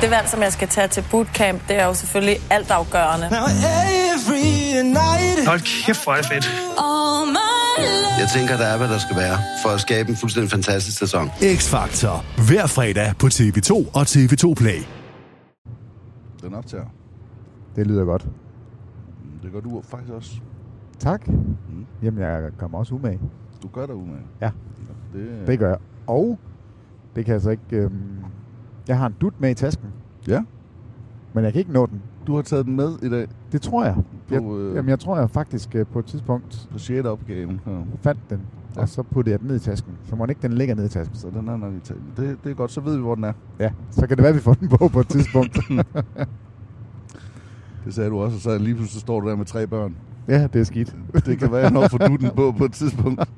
Det valg, som jeg skal tage til bootcamp, det er jo selvfølgelig altafgørende. Hold kæft, hvor er det fedt. Jeg tænker, der er, hvad der skal være, for at skabe en fuldstændig fantastisk sæson. X-Factor. Hver fredag på TV2 og TV2 Play. Den optager. Det lyder godt. Det gør du faktisk også. Tak. Mm. Jamen, jeg kommer også umage. Du gør dig umage. Ja. Det, Det gør jeg. Og det kan jeg så ikke... Øhm, jeg har en dut med i tasken, Ja. men jeg kan ikke nå den. Du har taget den med i dag Det tror jeg. På, jeg øh, jamen, jeg tror jeg faktisk øh, på et tidspunkt på 6. opgaven. Ja. fandt den, Ja. og så puttede jeg den ned i tasken. Så må den ikke den ligger ned i tasken. Så den er nok i taget. Det, det er godt, så ved vi, hvor den er. Ja, så kan det være, vi får den på på et tidspunkt. Det sagde du også, og så lige pludselig står du der med tre børn. ja, det er skidt. Det kan være, at jeg når får du den på på et tidspunkt.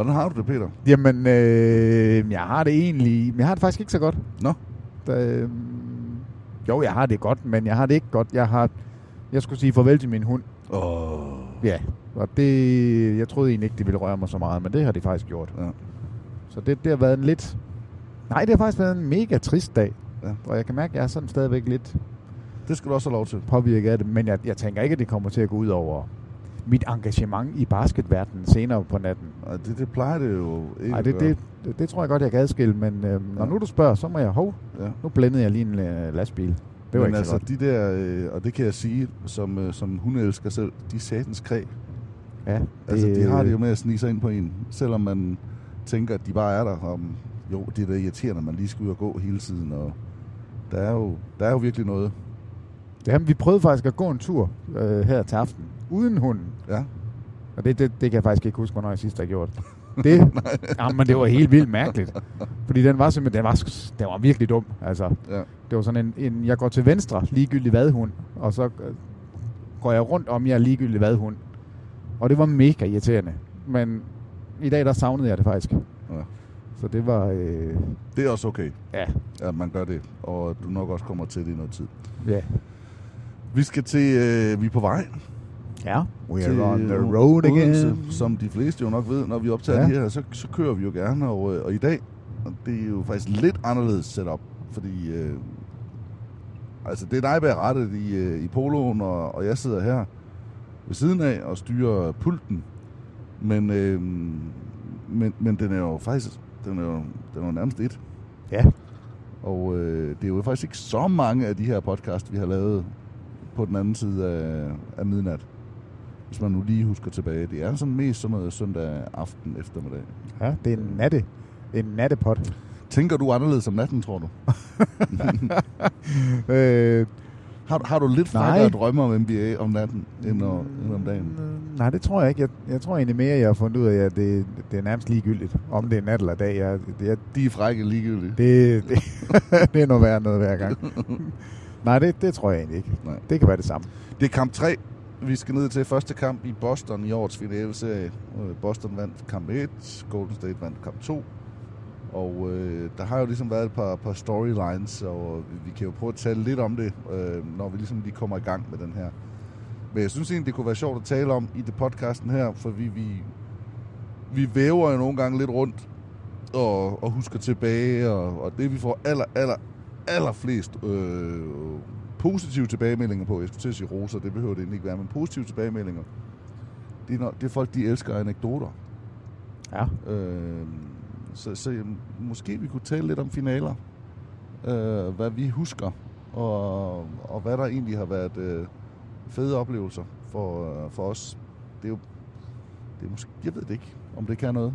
Hvordan har du det, Peter? Jamen, øh, jeg har det egentlig... Jeg har det faktisk ikke så godt. Nå. Da, øh, jo, jeg har det godt, men jeg har det ikke godt. Jeg har... Jeg skulle sige farvel til min hund. Åh. Ja, og det... Jeg troede egentlig ikke, de ville røre mig så meget, men det har de faktisk gjort. Ja. Så det, det har været en lidt... Nej, det har faktisk været en mega trist dag. Ja. Og jeg kan mærke, at jeg er sådan stadigvæk lidt Det skal du også have lov til. påvirket af det. Men jeg, jeg tænker ikke, at det kommer til at gå ud over mit engagement i basketverdenen senere på natten. Og det, det plejer det jo ikke at det, det, det, det tror jeg godt, jeg kan adskille. Men øhm, når Ja. nu du spørger, så må jeg... Hov, Ja. nu blændede jeg lige en øh, lastbil. Det var Men ikke altså, så godt. de der, øh, og det kan jeg sige, som, øh, som hundeelsker selv, de satans kræg. Ja, Altså, de har det jo med at snige sig ind på en, selvom man tænker, at de bare er der. Om, jo, det er da irriterende, at man lige skal ud og gå hele tiden, og der er jo, der er jo virkelig noget. Jamen, vi prøvede faktisk at gå en tur øh, her til aften, uden hunden. Ja, Og det, det, det kan jeg faktisk ikke huske, hvornår jeg sidst har gjort. Det, jamen, det var helt vildt mærkeligt. Fordi den var simpelthen, den var, den var virkelig dum. Altså, ja. det var sådan en, en, jeg går til venstre, ligegyldigt hvad hund, og så øh, går jeg rundt om jeg ligegyldigt hvad hund. Og det var mega irriterende. Men i dag, der savnede jeg det faktisk. Ja. Så det var, øh, Det er også okay, ja, at man gør det, og du nok også kommer til det i noget tid. ja. Vi skal til, øh, vi er på vej Ja, we are on the road Odense, again. som de fleste jo nok ved, når vi optager Ja. det her, så, så kører vi jo gerne, og, øh, og i dag, og det er jo faktisk lidt anderledes setup, fordi øh, altså det er dig bag rettet i, øh, i poloen, og, og jeg sidder her ved siden af og styrer pulten, men, øh, men, men den er jo faktisk, den er jo, den er jo nærmest et. Ja, Og øh, det er jo faktisk ikke så mange af de her podcast, vi har lavet på den anden side af, af midnat. Hvis man nu lige husker tilbage. Det er sådan mest sådan noget søndag aften eftermiddag. ja, det er en natte. En nattepot. Tænker du anderledes om natten, tror du? øh, Har, du- har du lidt frækkere drømme om NBA om natten, end, om, end om dagen? Mm, Nej, det tror jeg ikke. Jeg, jeg tror egentlig mere, jeg har fundet ud af, at det, det er nærmest ligegyldigt, om det er nat eller dag. Jeg, det, jeg, De er frække ligegyldigt. det, det, det er noget værd noget hver gang. Nej, det, det tror jeg egentlig ikke. Nej. Det kan være det samme. Det er kamp 3. Vi skal ned til første kamp i Boston i årets finaleserie. Øh, Boston vandt kamp 1, Golden State vandt kamp 2. Og øh, der har jo ligesom været et par, par storylines, og vi, vi kan jo prøve at tale lidt om det, øh, når vi ligesom lige kommer i gang med den her. Men jeg synes egentlig, det kunne være sjovt at tale om i det podcasten her, for vi, vi, vi væver jo nogle gange lidt rundt og, og husker tilbage, og, og det vi får aller, aller, aller flest øh, positive tilbagemeldinger på, jeg skulle til at sige roser, det behøver det egentlig ikke være, men positive tilbagemeldinger, det er, når, det er folk, de elsker anekdoter. Ja. Øh, så, så måske vi kunne tale lidt om finaler. Øh, hvad vi husker, og, og hvad der egentlig har været øh, fede oplevelser for, øh, for os. Det er jo, det er måske, jeg ved det ikke, om det kan noget.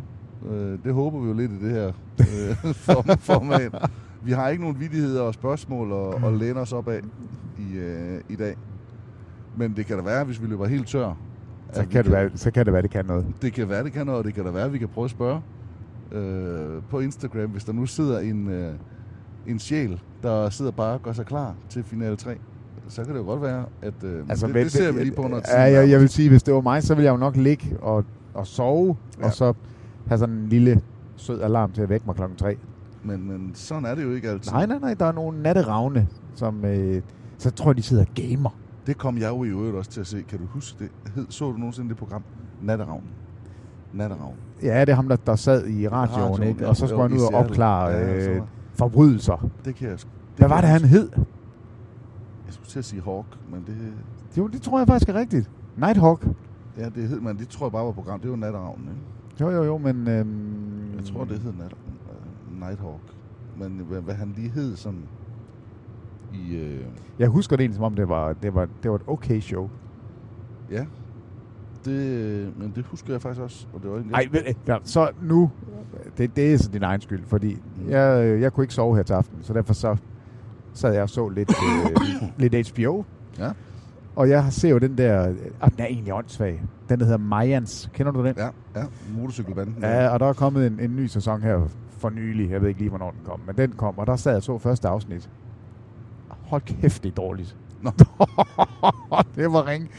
Øh, det håber vi jo lidt i det her øh, form- format. Vi har ikke nogen vidigheder og spørgsmål at, at læne os op af øh, i dag. Men det kan da være, hvis vi løber helt tør. Så kan, det være, så kan det være, det kan noget. det kan være, det kan noget, og det kan da være, at vi kan prøve at spørge øh, på Instagram, hvis der nu sidder en, øh, en sjæl, der sidder bare og gør sig klar til finale 3. Så kan det jo godt være, at øh, altså, det, det ser vi lige på, når ja, jeg, jeg vil sige, hvis det var mig, så ville jeg jo nok ligge og, og sove. Ja. og så have sådan en lille sød alarm til at vække mig klokken 3. Men, men sådan er det jo ikke altid. Nej, nej, nej, der er nogle natteravne, som... Øh, så tror jeg, de sidder og gamer. Det kom jeg jo i øvrigt også til at se. Kan du huske det? Hed, så du nogensinde det program? Natteravn. Natteravn. Ja, det er ham, der, der sad i radioen, Radioen, ikke? ja. Og så skulle han ud og opklare Ja, øh, forbrydelser. Det kan jeg... Det Hvad var det, han hed? Jeg skulle til at sige Hawk, men det... Jo, det tror jeg faktisk er rigtigt. Nighthawk. Ja, det hed man. Det tror jeg bare var program. Det var Natteravnen, ikke? Jo, jo, jo, men... Øhm, Jeg tror, det hed Nat, uh, Nighthawk. Men hvad, hvad han lige hed sådan i... Øh, Jeg husker det egentlig, som om det var, det var, det var et okay show. ja, det, men det husker jeg faktisk også. Og det var Nej, vel, ja, så nu, det, det er så din egen skyld, fordi Mm. jeg, jeg kunne ikke sove her til aften, så derfor så sad jeg og så lidt, øh, lidt HBO. Ja. Og jeg ser jo den der, og den er egentlig åndssvag, den der hedder Mayans. Kender du den? Ja, ja, motorcykelbanden. Ja, og der er kommet en, en ny sæson her for nylig. Jeg ved ikke lige, hvornår den kom, men den kom, og der sad jeg så første afsnit. Hold kæft, det er dårligt. Nå. det var ring.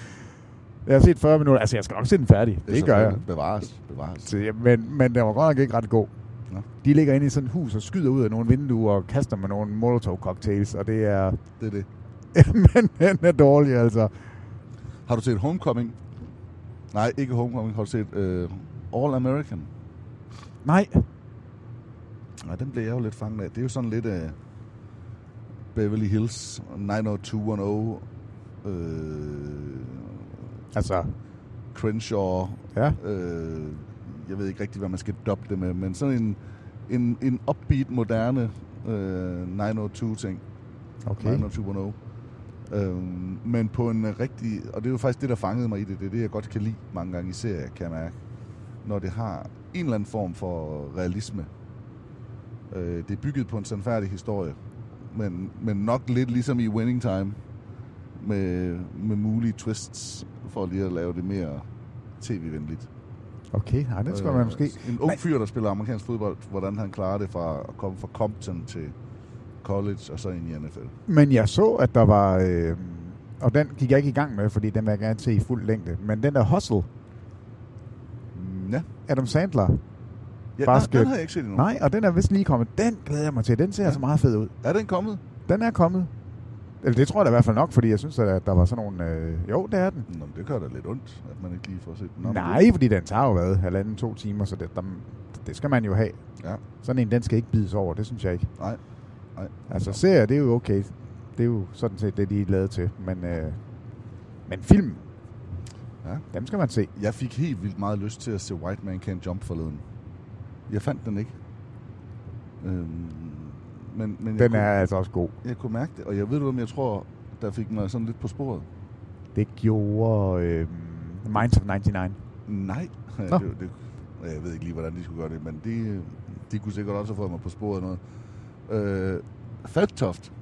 Jeg har set 40 minutter. Altså, jeg skal nok se den færdig. Det, det gør jeg. Bevares, bevares. Så, men, men den var godt nok ikke ret god. Nå. De ligger inde i sådan et hus og skyder ud af nogle vinduer og kaster med nogle molotov cocktails, og det er... Det er det. men den er dårlig, altså. Har du set Homecoming? Nej, ikke Homecoming. Har du set øh, All American? Nej. Nej, den blev jeg jo lidt fanget af. Det er jo sådan lidt øh, Beverly Hills 90210. Øh, Altså, Crenshaw. ja. Øh, jeg ved ikke rigtig, hvad man skal doppe det med, men sådan en, en, en upbeat, moderne øh, 902-ting. Okay. 90210. Øhm, men på en rigtig... Og det er jo faktisk det, der fangede mig i det. Det er det, jeg godt kan lide mange gange i serier, kan jeg mærke. Når det har en eller anden form for realisme. Øh, det er bygget på en sandfærdig historie. Men, men nok lidt ligesom i Winning Time. Med, med mulige twists, for lige at lave det mere tv-venligt. Okay, nej, det skal Øh, man måske... En ung fyr, der spiller amerikansk fodbold, hvordan han klarer det fra at komme fra Compton til college, og så ind i NFL. Men jeg så, at der var... Øh, og den gik jeg ikke i gang med, fordi den vil jeg gerne se i fuld længde. Men den der Hustle, Ja, Adam Sandler. Ja Basket. den, den har jeg ikke set endnu. Nej, og den er vist lige kommet. Den glæder jeg mig til. Den ser ja. Ja. så meget fed ud. Er den kommet? Den er kommet. Eller det tror jeg da i hvert fald nok, fordi jeg synes, at der var sådan nogle... Øh, jo, det er den. Nå, men det gør da lidt ondt, at man ikke lige får set den. Men Nej, det- fordi den tager jo hvad? Halvanden, to timer, så det, der, det skal man jo have. Ja. Sådan en, den skal ikke bides over, det synes jeg ikke. Nej. Nej. Altså, serier, det er jo okay. Det er jo sådan set det, de er lavet til. Men, øh, men film, Ja. dem skal man se. Jeg fik helt vildt meget lyst til at se White Man Can't Jump forleden. Jeg fandt den ikke. Øhm, men, men jeg, Den kunne, er altså også god. jeg kunne mærke det, og jeg ved du, om jeg tror, der fik mig sådan lidt på sporet. Det gjorde øh, Minds of 99. Nej. Det, det, jeg ved ikke lige, hvordan de skulle gøre det, men de, de kunne sikkert også have fået mig på sporet noget. Øh, Falktoft.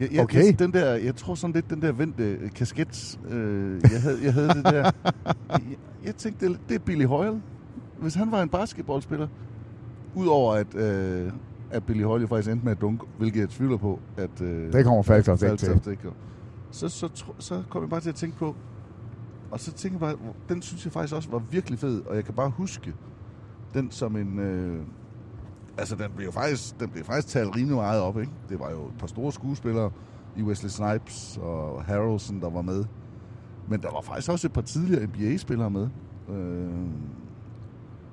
Jeg, jeg, Okay. jeg, den der, jeg tror sådan lidt, den der vendte øh, kasket, øh, jeg, havde, jeg havde det der. Jeg, jeg tænkte, det, det er Billy Hoyle. Hvis han var en basketballspiller, udover at, øh, at Billy jo faktisk endte med at dunke, hvilket jeg tvivler på, at... Øh, Det kommer Falktoft ikke til. ikke. Så, så, tro- så kom jeg bare til at tænke på, og så tænker jeg bare, den synes jeg faktisk også var virkelig fed, og jeg kan bare huske den som en... Øh, altså, den blev jo faktisk, den blev faktisk talt rimelig meget op, ikke? Det var jo et par store skuespillere i Wesley Snipes og Harrelson, der var med. Men der var faktisk også et par tidligere NBA-spillere med. Øh,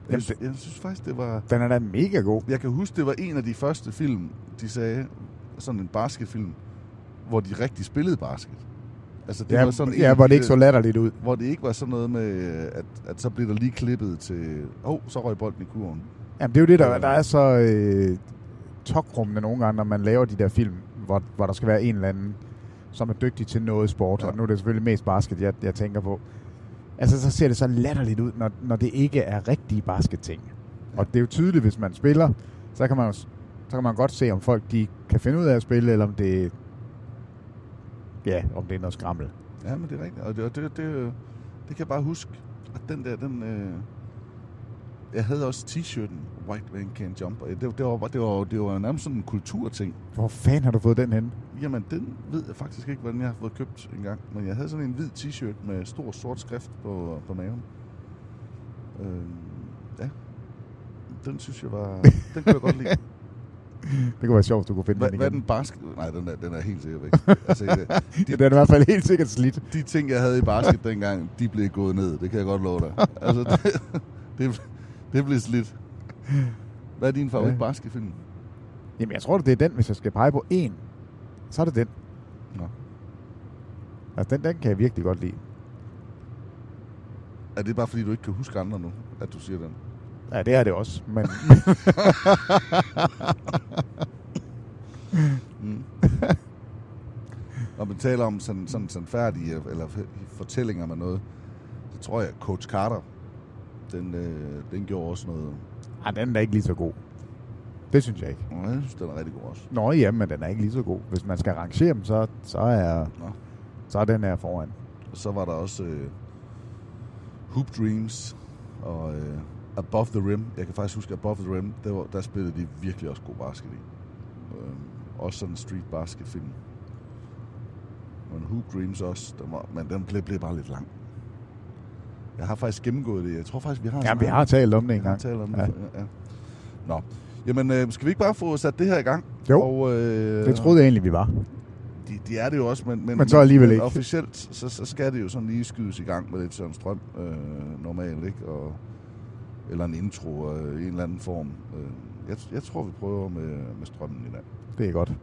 jeg, jeg synes faktisk, det var... Den er da mega god. Jeg kan huske, det var en af de første film, de sagde, sådan en basketfilm, hvor de rigtig spillede basket. Altså, det Ja, var sådan en ja af hvor de det ikke så latterligt ud. Hvor det ikke var sådan noget med, at, at så blev der lige klippet til, åh, oh, så røg bolden i kurven. Jamen, det er jo det, der, der er så øh, tokrummende nogle gange, når man laver de der film, hvor, hvor der skal være en eller anden, som er dygtig til noget sport. Ja. og nu er det selvfølgelig mest basket, jeg, jeg tænker på. Altså, så ser det så latterligt ud, når, når det ikke er rigtige basketting. Og det er jo tydeligt, hvis man spiller, så kan man jo, så kan man godt se, om folk de kan finde ud af at spille, eller om det, ja, om det er noget skrammel. Ja, men det er rigtigt. Og det, og det, det, det kan jeg bare huske, at den der, den... Øh, jeg havde også t-shirten, White Man Can't Jump. Det, det, var, det, var, det var nærmest sådan en kulturting. Hvor fanden har du fået den hen? Jamen, den ved jeg faktisk ikke, hvordan jeg har fået købt engang. Men jeg havde sådan en hvid t-shirt med stor sort skrift på, på maven. Øh, ja. Den synes jeg var... Den kunne jeg godt lide. Det kunne være sjovt, hvis du kunne finde Hvad, den hvad igen. den basket? Nej, den er, den er helt sikkert væk. altså, det, Ja, den er i hvert fald helt sikkert slidt. de ting, jeg havde i basket dengang, de blev gået ned. Det kan jeg godt love dig. Altså, det, det, det blev slidt. Hvad er din favorit Ja. basketfilm? Jamen, jeg tror, det er den, hvis jeg skal pege på en. Så er det den. Nå. Altså, den, den kan jeg virkelig godt lide. Er det bare fordi, du ikke kan huske andre nu, at du siger den? Ja, det er det også. Men, Når man taler om sådan, sådan sandfærdige eller fortællinger med noget, så tror jeg, Coach Carter, den, øh, den gjorde også noget. ah, den er ikke lige så god. Det synes jeg ikke. Og jeg synes, den er rigtig god også. Nå ja, men den er ikke lige så god. Hvis man skal rangere dem, så, så, er, Nå. så er den her foran. Og så var der også øh, Hoop Dreams og øh, Above the Rim. Jeg kan faktisk huske, Above the Rim, der, var, der spillede de virkelig også god basket i. Øh, også sådan en street basket film. Og en Hoop Dreams også, den var, men den blev, blev bare lidt lang. Jeg har faktisk gennemgået det. Jeg tror faktisk, vi har... Ja, vi har talt om det Vi en har gang. talt om det. Ja. Nå. Jamen, øh, skal vi ikke bare få sat det her i gang? Jo, og, øh, Det troede jeg egentlig, vi var. de, de er det jo også, men, men, Men så alligevel ikke. officielt, så, så skal det jo sådan lige skydes i gang med lidt Søren Strøm øh, normalt, ikke? Og, eller en intro øh, i en eller anden form. Øh, jeg, jeg tror, vi prøver med, med strømmen i dag. Det er godt.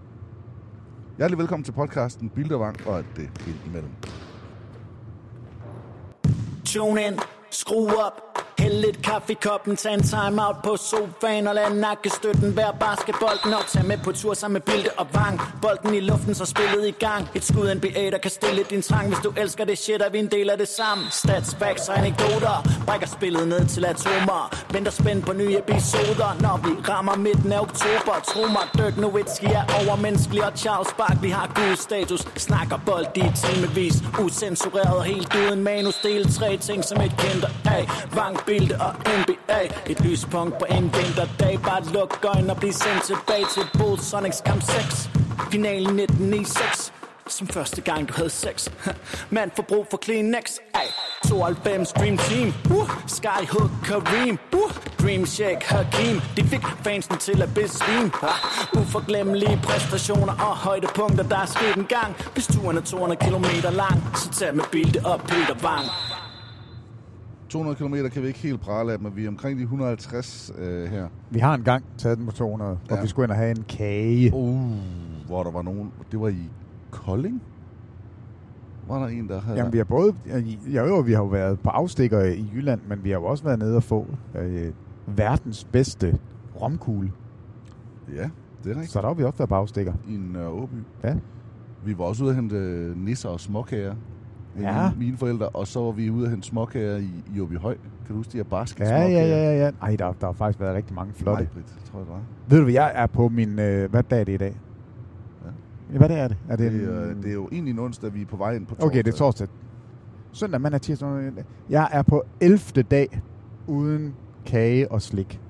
Hjertelig velkommen til podcasten Bildervang og det ind imellem. Tune in, skru op Hæld lidt kaffe i koppen, tag en time out på sofaen Og lad nakkestøtten være basketbolden. Op Tag med på tur sammen med Bilde og Vang. Bolden i luften, så spillet i gang. Et skud NBA, der kan stille din trang Hvis du elsker det shit, er vi en del af det sammen. Stats, facts og anekdoter. Brækker spillet ned til atomer. Venter spændt på nye episoder. Når vi rammer midten af oktober Tro mig, Dirk Nowitzki er overmenneskelig. Og Charles Barkley har god status. Snakker bold i timevis. Usensureret og helt uden manus. Del tre ting som et kendt af Vang, Bilde og NBA Et lyspunkt på en vinterdag. Bare luk øjnene og bliv sendt tilbage til Bulls Sonics kamp 6 Finalen 1996 som første gang du havde sex. Man får brug for Kleenex. Ay. 92 Dream Team. Uh. Skyhook Kareem. Uh. Dream Shake Hakim De fik fansen til at besvime. Ah, Uforglemmelige præstationer og højdepunkter Der er sket en gang. Hvis turen er 200 km lang Så tag med Bilde og Peter Wang. 200 km kan vi ikke helt prale af, men vi er omkring de 150 øh, her. Vi har engang taget den på 200, hvor Ja. vi skulle ind og have en kage. Uh, hvor der var nogen... Det var i Kolding? Var der en, der havde... Jamen, vi har både... Jeg ved, vi har jo været på afstikker i Jylland, men vi har jo også været nede og få øh, verdens bedste romkugle. Ja, det er rigtigt. Så der har vi også været på afstikker. I Nørre Åby. Ja. Vi var også ude at hente nisser og småkager. Ja. Mine, forældre. Og så var vi ude at hente småkager i, i Åby Høj. Kan du huske de her basket Ja, ja, ja, ja, ja. Ej, der, der har faktisk været rigtig mange flotte. Majbrit, tror jeg, det var. Ved du hvad, jeg er på min... Øh, hvad dag er det i dag? Ja. Ja. Hvad dag er det? Er Det, det, er, en- det er jo egentlig en onsdag, vi er på vej ind på torsdag. Okay, det er torsdag. Søndag, mandag, tirsdag. Jeg er på 11. dag uden kage og slik.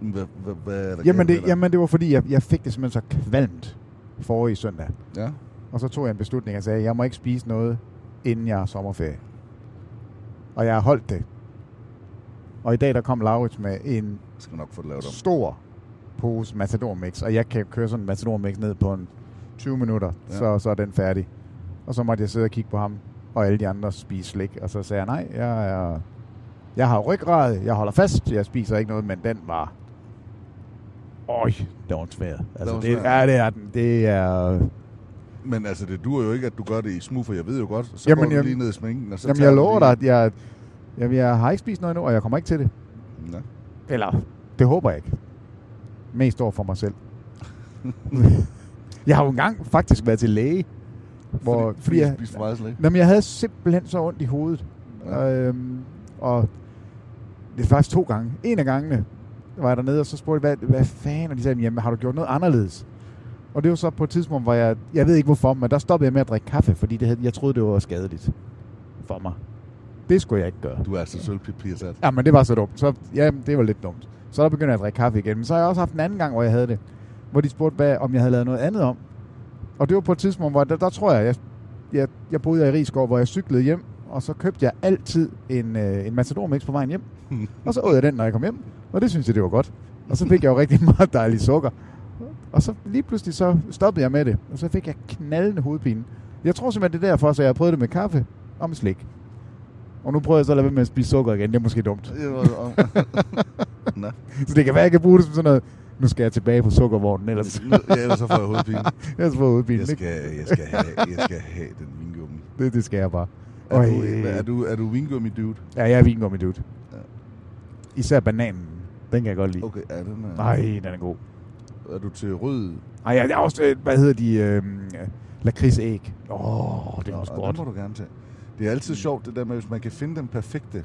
Hvad, hvad, hvad er der Jamen det, jamen det var fordi, jeg, jeg fik det simpelthen så kvalmt forrige søndag. Ja. Og så tog jeg en beslutning og sagde, at jeg må ikke spise noget, inden jeg har sommerferie. Og jeg har holdt det. Og i dag der kom Laurits med en skal nok få det lavet om. stor pose Matador Mix, og jeg kan køre sådan en Matador Mix ned på en 20 minutter, Ja. så, så er den færdig. Og så måtte jeg sidde og kigge på ham, og alle de andre spise slik, og så sagde jeg, nej, jeg, er, jeg har ryggrad, jeg holder fast, jeg spiser ikke noget, men den var... Øj, det var svær. Altså, det, ja, det er den. Det er... Men altså, det duer jo ikke, at du gør det i smug, for jeg ved jo godt, så Jamen, går du jeg- lige ned i sminken, og så Jamen, tager jeg lover lige... dig, at jeg, jeg, jeg har ikke spist noget endnu, og jeg kommer ikke til det. Ja. Eller, det håber jeg ikke. Mest over for mig selv. jeg har jo engang faktisk været til læge, hvor, fordi, fordi, jeg for meget slik. jamen, jeg havde simpelthen så ondt i hovedet. Ja. Øhm, og det er faktisk to gange. En af gangene var jeg dernede, og så spurgte jeg, hvad, hvad fanden? Og de sagde, jamen, har du gjort noget anderledes? Og det var så på et tidspunkt, hvor jeg, jeg ved ikke hvorfor, men der stoppede jeg med at drikke kaffe, fordi det, havde- jeg troede, det var skadeligt for mig. Det skulle jeg ikke gøre. Du er altså sølvpapirsat. Ja, men det var så dumt. Så, ja, det var lidt dumt. Så der begyndte jeg at drikke kaffe igen. Men så har jeg også haft en anden gang, hvor jeg havde det. Hvor de spurgte, hvad, om jeg havde lavet noget andet om. Og det var på et tidspunkt, hvor der, der tror jeg, jeg, jeg, jeg boede i Rigskov, hvor jeg cyklede hjem. Og så købte jeg altid en, øh, en Matador Mix på vejen hjem. og så åd jeg den, når jeg kom hjem. Og det synes jeg, det var godt. Og så fik jeg jo rigtig meget dejlig sukker. Og så lige pludselig så stoppede jeg med det. Og så fik jeg knaldende hovedpine. Jeg tror simpelthen, det er derfor, så jeg har prøvet det med kaffe og med slik. Og nu prøver jeg så at lade være med at spise sukker igen. Det er måske dumt. Så det kan være, at jeg kan bruge det som sådan noget nu skal jeg tilbage på sukkervognen, ellers, Ja, ellers så får jeg hovedpine. ellers får jeg hovedpine. Jeg ikke? skal, jeg skal, have, jeg skal have den vingummi. Det, det skal jeg bare. Er Øj. du, er du, er du vingummi dude? Ja, jeg er vingummi, dude. Ja. Især bananen. Den kan jeg godt lide. Okay, er den er, Nej, den er god. Er du til rød? Ej, jeg er også, øh, hvad hedder de, øh, lakridsæg. Åh, oh, det er også og godt. Den må du gerne tage. Det er altid sjovt, det der med, hvis man kan finde den perfekte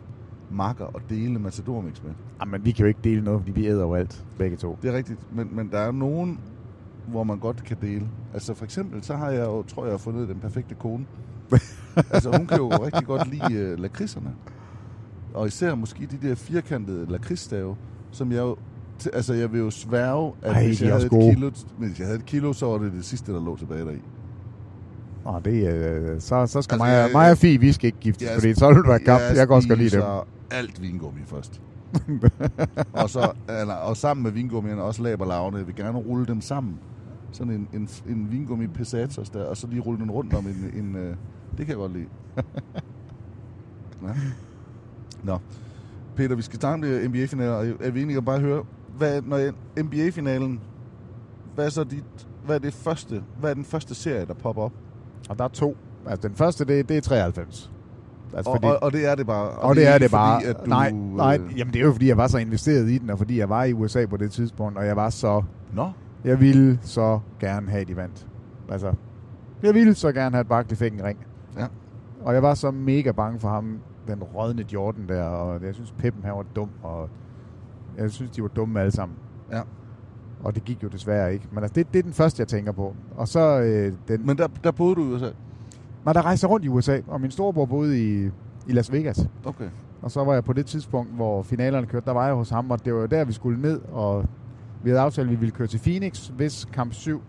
makker og dele Matador-mix med. Jamen, vi kan jo ikke dele noget, fordi vi æder jo alt, begge to. Det er rigtigt, men, men der er nogen, hvor man godt kan dele. Altså for eksempel, så har jeg jo, tror jeg, har fundet den perfekte kone. altså hun kan jo rigtig godt lide uh, lakridserne. Og især måske de der firkantede lakridsstave, som jeg jo... Altså jeg vil jo sværge, at Ej, hvis, jeg er havde et kilo, hvis jeg havde et kilo, så var det det sidste, der lå tilbage deri. Nå, det er, øh, så, så skal Altså, mig, jeg- mig og Fie, vi skal ikke giftes, Jeg- fordi så vil du være kamp. Jeg, jeg kan også godt lide dem. alt vingummi først. og, så, eller, og sammen med vingummierne også laberlavene. Jeg vil gerne rulle dem sammen. Sådan en, en, en vingummi pesatos der, og så lige rulle den rundt om en... en øh, det kan jeg godt lide. ja. Nå. Peter, vi skal starte med NBA-finaler, og jeg vil egentlig bare høre, hvad, når NBA-finalen, hvad er så dit, hvad er det første, hvad er den første serie, der popper op? Og der er to. Altså, den første, det, det er 93. Altså, Og, og, og, det er det bare. Og det er ikke det bare. Fordi, at du, nej, nej, øh, jamen det er jo fordi, jeg var så investeret i den, og fordi jeg var i USA på det tidspunkt, og jeg var så... Nå, Jeg ville så gerne have, de vandt. Altså, jeg ville så gerne have, at Barkley fik en ring. Ja. Og jeg var så mega bange for ham, den rådne Jordan der, og jeg synes, Peppen han var dum, og jeg synes, de var dumme alle sammen. Ja. Og det gik jo desværre ikke. Men altså, det, det er den første, jeg tænker på. Og så øh, den... men der, der boede du i USA. Nej, der rejste rundt i USA, og min storebror boede i, i Las Vegas. Okay. Og så var jeg på det tidspunkt, hvor finalerne kørte, der var jeg hos ham, og det var jo der, vi skulle ned, og vi havde aftalt, at vi ville køre til Phoenix, hvis kamp 7,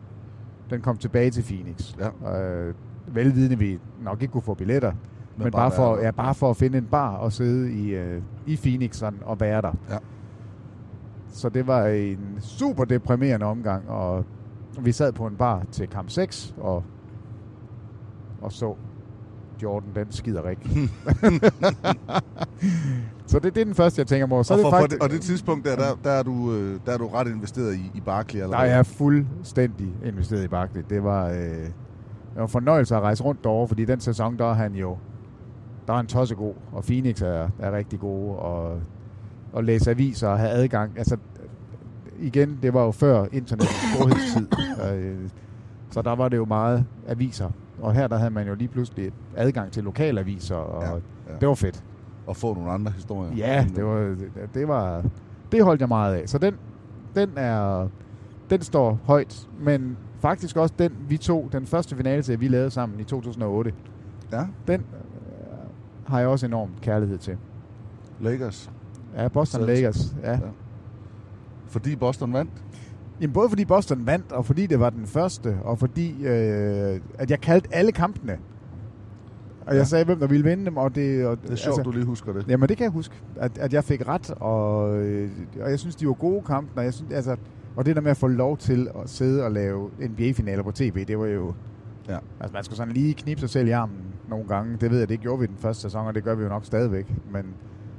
den kom tilbage til Phoenix. Ja. Øh, velvidende, vi nok ikke kunne få billetter, men, men bare, bare for, ja, bare for at finde en bar og sidde i, øh, i Phoenix og være der. Ja. Så det var en super deprimerende omgang, og vi sad på en bar til kamp 6, og, og så Jordan, den skider ikke. så det, det er den første, jeg tænker på. Så og, for, det faktisk, det, og det tidspunkt, der, der, der, er du, øh, der er du ret investeret i, i Barkley der allerede. er jeg fuldstændig investeret i Barkley. Det var, øh, det var en fornøjelse at rejse rundt derovre, fordi den sæson, der er han jo der er han tosse god, og Phoenix er, er rigtig gode, og, og læse aviser og have adgang. Altså, igen, det var jo før internettets storhedstid, øh, så der var det jo meget aviser. Og her der havde man jo lige pludselig adgang til lokalaviser, og Ja, ja, det var fedt. Og få nogle andre historier. Ja, det var, det, det var, det holdt jeg meget af. Så den, den er, den står højt, men faktisk også den, vi to, den første finale, vi lavede sammen i 2008, Ja, den øh, har jeg også enorm kærlighed til. Lakers. Ja, Boston Så- Lakers. Ja. Ja. Fordi Boston vandt. Jamen, både fordi Boston vandt, og fordi det var den første, og fordi øh, at jeg kaldte alle kampene. Og jeg Ja. sagde, hvem der ville vinde dem, og det... Og, Det er sjovt, altså, du lige husker det. Jamen, det kan jeg huske, at, at jeg fik ret, og, øh, og jeg synes, de var gode kampe, og jeg synes, altså, og det der med at få lov til at sidde og lave NBA-finaler på tv, det var jo... Ja. Altså, man skulle sådan lige knibe sig selv i armen nogle gange. Det ved jeg, det gjorde vi den første sæson, og det gør vi jo nok stadigvæk. Men,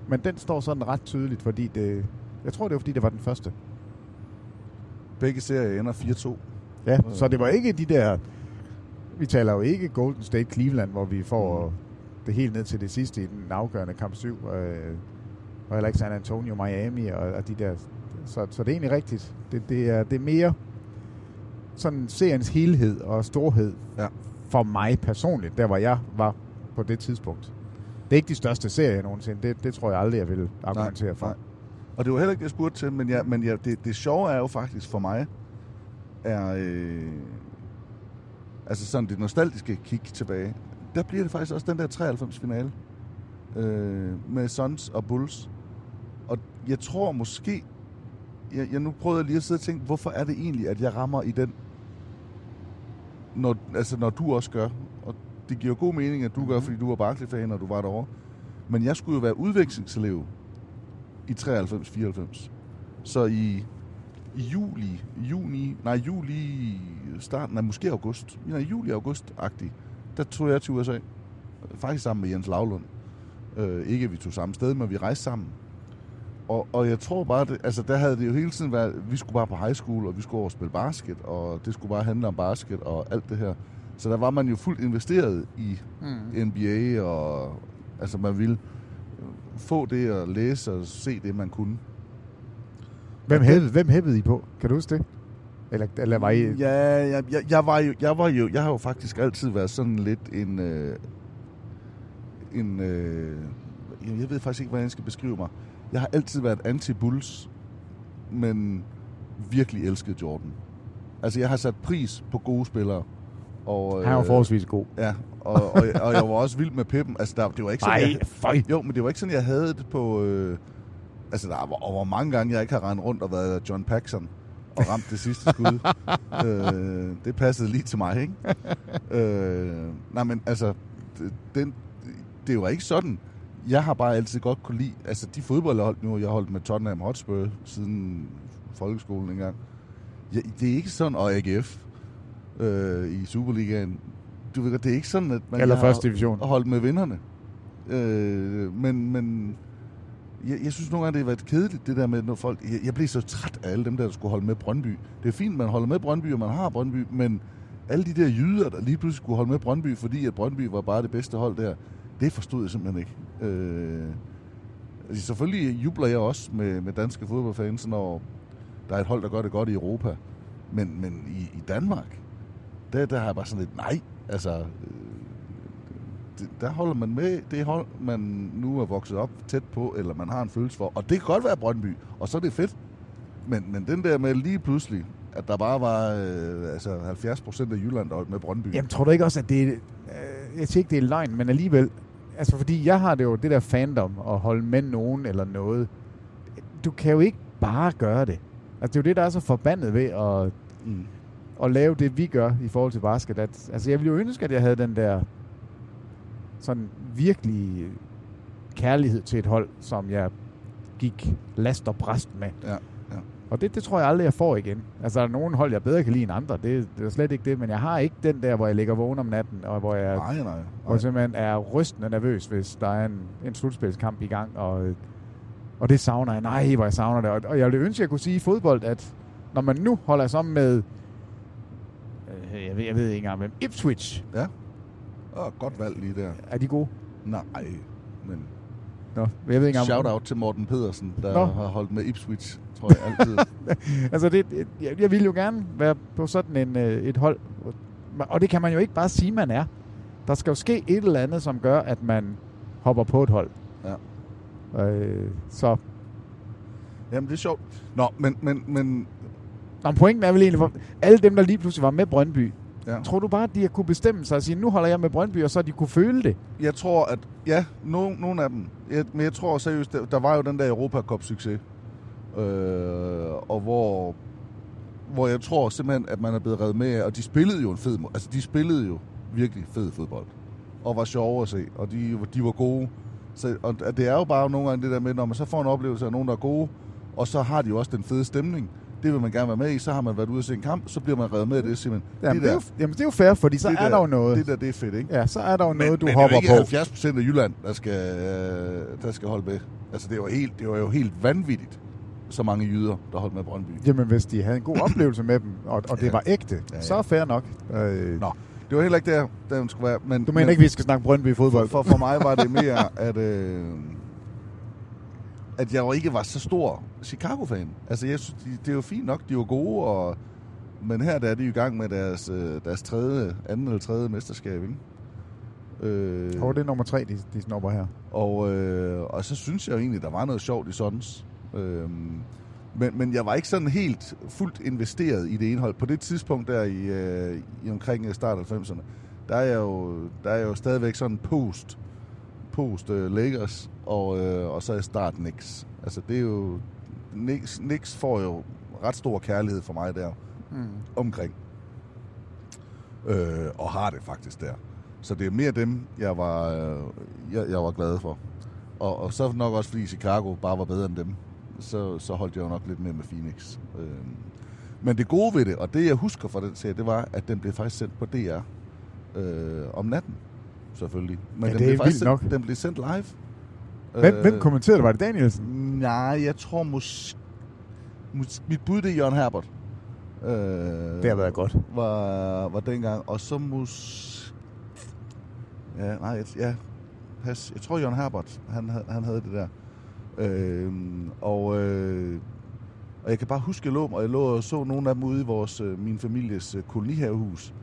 men den står sådan ret tydeligt, fordi det... Jeg tror, det var, fordi det var den første. Begge serier ender 4-2. Ja, så det var ikke de der... Vi taler jo ikke Golden State Cleveland, hvor vi får Mm. det helt ned til det sidste i den afgørende kamp 7. Øh, og heller ikke San Antonio, Miami og, og de der. Så, så det er egentlig rigtigt. Det, det, er, det er mere sådan seriens helhed og storhed Ja. for mig personligt, der hvor jeg var på det tidspunkt. Det er ikke de største serier nogensinde. Det, det tror jeg aldrig, jeg vil argumentere for. nej. Og det var heller ikke det, jeg spurgte til, men, ja, men ja, det, det sjove er jo faktisk for mig, er øh, altså sådan det nostalgiske kig tilbage. Der bliver det faktisk også den der 93 finale øh, med Suns og Bulls. Og jeg tror måske, jeg, jeg nu prøvede lige at sidde og tænke, hvorfor er det egentlig, at jeg rammer i den, når, altså når du også gør. Det giver god mening, at du gør, fordi du var Barclay-fan, og du var derovre. Men jeg skulle jo være udvekslingselev i 93-94. Så i, i juli, juni, nej juli, starten, nej måske august, nej juli-august-agtig, der tog jeg til USA. Faktisk sammen med Jens Lavlund. Øh, ikke at vi tog samme sted, men vi rejste sammen. Og, og jeg tror bare, det, altså der havde det jo hele tiden været, vi skulle bare på high school, og vi skulle over og spille basket, og det skulle bare handle om basket og alt det her. Så der var man jo fuldt investeret i mm. NBA, og altså man ville få det og læse og se det, man kunne. Hvem, hævede, hvem hævede I på? Kan du huske det? Eller, eller var I... Ja, jeg, jeg, jeg, var jo, jeg var jo, jeg har jo faktisk altid været sådan lidt en, øh, en, øh, jeg jeg ved faktisk ikke, hvordan jeg skal beskrive mig. Jeg har altid været anti-Bulls, men virkelig elsket Jordan. Altså, jeg har sat pris på gode spillere. Og, Han var øh, forholdsvis god. Ja, og, og, og jeg var også vild med Pippen. Altså, der, det var ikke sådan, Ej, jeg, jo, men det var ikke sådan, jeg havde det på... Øh, altså, der var over mange gange, jeg ikke har rendt rundt og været John Paxson og ramt det sidste skud. øh, det passede lige til mig, ikke? øh, nej, men altså, den, det var ikke sådan. Jeg har bare altid godt kunne lide, altså de fodboldhold nu, jeg har holdt med Tottenham Hotspur siden folkeskolen engang. Ja, det er ikke sådan, og AGF øh, i Superligaen. Du ved godt, det er ikke sådan, at man Eller har division. holdt med vinderne. Øh, men, men jeg, jeg synes nogle gange, det har været kedeligt, det der med, når folk... Jeg, jeg blev så træt af alle dem der, der skulle holde med Brøndby. Det er fint, man holder med Brøndby, og man har Brøndby, men alle de der jyder, der lige pludselig skulle holde med Brøndby, fordi at Brøndby var bare det bedste hold der, det forstod jeg simpelthen ikke. Øh, altså, selvfølgelig jubler jeg også med, med danske fodboldfans, når der er et hold, der gør det godt i Europa. Men, men i, i Danmark, der, der har jeg bare sådan lidt, nej, altså, øh, det, der holder man med det hold, man nu er vokset op tæt på, eller man har en følelse for. Og det kan godt være Brøndby, og så er det fedt. Men, men den der med lige pludselig, at der bare var øh, altså 70 procent af Jylland, der holdt med Brøndby. Jamen, tror du ikke også, at det er... Øh, jeg siger ikke, det er løgn, men alligevel... Altså, fordi jeg har det jo, det der fandom, at holde med nogen eller noget. Du kan jo ikke bare gøre det. Altså, det er jo det, der er så forbandet ved at, Mm. At lave det, vi gør i forhold til basket. At, altså, jeg ville jo ønske, at jeg havde den der sådan virkelig kærlighed til et hold, som jeg gik last og bræst med. Ja, ja. Og det, det tror jeg aldrig, jeg får igen. Altså, der er nogle hold, jeg bedre kan lide end andre. Det, det er slet ikke det, men jeg har ikke den der, hvor jeg ligger vågen om natten, og hvor jeg, Nej, nej. hvor nej. jeg simpelthen er rystende nervøs, hvis der er en, en slutspilskamp i gang, og, og det savner jeg. Nej, hvor jeg savner det. Og, og jeg ville ønske, at jeg kunne sige i fodbold, at når man nu holder sammen med, jeg ved, jeg ved ikke engang, hvem, Ipswich, Åh, godt valg lige der. er de gode? Nej, men Nå, jeg ved ikke engang. shout out til Morten Pedersen, der Nå. har holdt med Ipswich, tror jeg altid. Altså, det, jeg, jeg ville jo gerne være på sådan en, øh, et hold. Og det kan man jo ikke bare sige, man er. Der skal jo ske et eller andet, som gør, at man hopper på et hold. Ja. Øh, så Jamen, det er sjovt. Nå, men, men, men Nå, men pointen er vel egentlig, for alle dem, der lige pludselig var med Brøndby, ja. tror du bare, at de har kunne bestemme sig og sige, nu holder jeg med Brøndby, og så de kunne føle det? jeg tror, at ja, no, nogle af dem. Jeg, men jeg tror seriøst, der, der var jo den der Europa Cup succes. Øh, og hvor, hvor jeg tror simpelthen, at man er blevet reddet med og de spillede jo en fed, altså de spillede jo virkelig fed fodbold. Og var sjove at se, og de, de var gode. Så, og det er jo bare nogle gange det der med, når man så får en oplevelse af nogen, der er gode, og så har de jo også den fede stemning. Det vil man gerne være med i, så har man været ude og se en kamp, så bliver man reddet med af det, simpelthen. Jamen, det det, er der, jo, jamen, det er jo fair, fordi så det er der jo noget. Det der, det er fedt, ikke? ja, så er der jo noget, du men hopper det er jo på. ikke 70 procent af Jylland, der skal, øh, der skal holde med. Altså, det var, helt, det var jo helt vanvittigt, så mange jyder, der holdt med Brøndby. Jamen, hvis de havde en god oplevelse med dem, og, og det Ja. var ægte, Ja, ja. så er fair nok. Øh, Nå, det var heller ikke der, der den skulle være. Men, du mener men, ikke, vi skal snakke Brøndby fodbold? For, for, for mig var det mere, at, øh, at jeg jo ikke var så stor Chicago-fan. Altså, jeg synes, de, det er jo fint nok, de var gode, og, men her der er de i gang med deres, øh, deres tredje, anden eller tredje mesterskab, ikke? Øh, Og det er nummer tre, de, de snupper her. Og, øh, og så synes jeg jo egentlig, der var noget sjovt i Sons. Øhm, men, men jeg var ikke sådan helt fuldt investeret i det ene hold. På det tidspunkt der i, øh, i omkring øh, start af 90'erne, der er jeg jo, der er jeg jo stadigvæk sådan post, post øh, Lakers, og, øh, og så er start Knicks. Altså det er jo, Knicks, Knicks får jo ret stor kærlighed for mig der Mm. omkring. Øh, og har det faktisk der. Så det er mere dem, jeg var, øh, jeg, jeg var glad for. Og, og så nok også, fordi Chicago bare var bedre end dem, så, så holdt jeg jo nok lidt mere med Phoenix. Øh, men det gode ved det, og det jeg husker fra den serie, det var, at den blev faktisk sendt på DR øh, om natten, selvfølgelig. Men Ja, den det er blev faktisk vildt sendt, nok. Den blev sendt live. Hvem, Øh, hvem kommenterede det? Var det Danielsen? Nej, jeg tror måske... Mus, mit bud det er Jørgen Herbert. Øh, Det har været godt. Var, var dengang. Og så mus... Ja, nej, jeg, ja, pas. Jeg tror, Jørgen Herbert, han, han havde det der. Øh, og, øh, og jeg kan bare huske, jeg lå, og jeg lå og så nogle af dem ude i vores, øh, min families øh, kolonihavehus.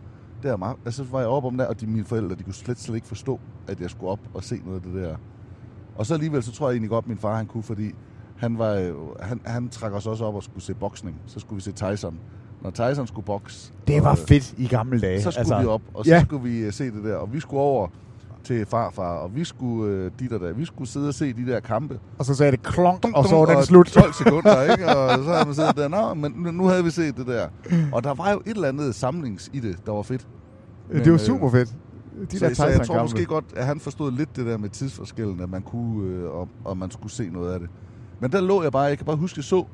Der om af- altså, så var jeg oppe om der, og de, mine forældre, de kunne slet, slet ikke forstå, at jeg skulle op og se noget af det der. Og så alligevel, så tror jeg egentlig godt, at min far han kunne, fordi han, var, jo- han, han trak os også op og skulle se boksning. Så skulle vi se Tyson. Når Tyson skulle bokse, Det var og, fedt i gamle dage. så skulle altså, vi op, og så ja. ja. skulle vi øh, se det der. Og vi skulle over til farfar, og vi skulle øh, dit og der. Vi skulle sidde og se de der kampe. Og så sagde det klonk, Dum, og så var den slut. 12 sekunder, ikke? Og så havde man siddet der, nå, men nu- havde vi set det der. Og der var jo et eller andet samlings i det, der var fedt. det var øh, super fedt. De så, der så jeg tror måske godt, at han forstod lidt det der med tidsforskellen, at man kunne, øh, og, og man skulle se noget af det. Men der lå jeg bare, jeg kan bare huske, jeg så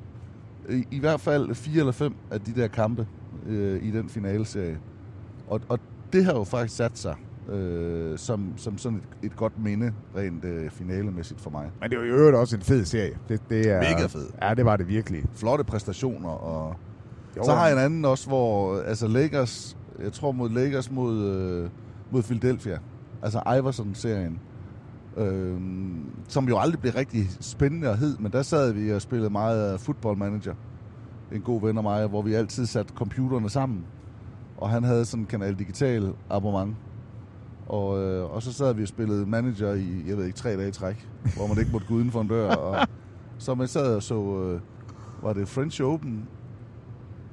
i, i hvert fald fire eller fem af de der kampe øh, i den finaleserie. Og, og det har jo faktisk sat sig øh, som, som sådan et, et godt minde, rent øh, finalemæssigt for mig. Men det var jo i øvrigt også en fed serie. Det, det er, Mega fed. Ja, det var det virkelig. Flotte præstationer, og Jo, så har jeg en anden også, hvor altså Lakers, jeg tror mod Lakers mod, øh, mod Philadelphia, altså Iverson-serien, øh, som jo aldrig blev rigtig spændende og hed, men der sad vi og spillede meget football manager, en god ven af mig, hvor vi altid satte computerne sammen, og han havde sådan en kanal digital abonnement, og, øh, og så sad vi og spillede manager i, jeg ved ikke, tre dage i træk, hvor man ikke måtte gå uden for en dør, og så man sad og så, øh, var det French Open,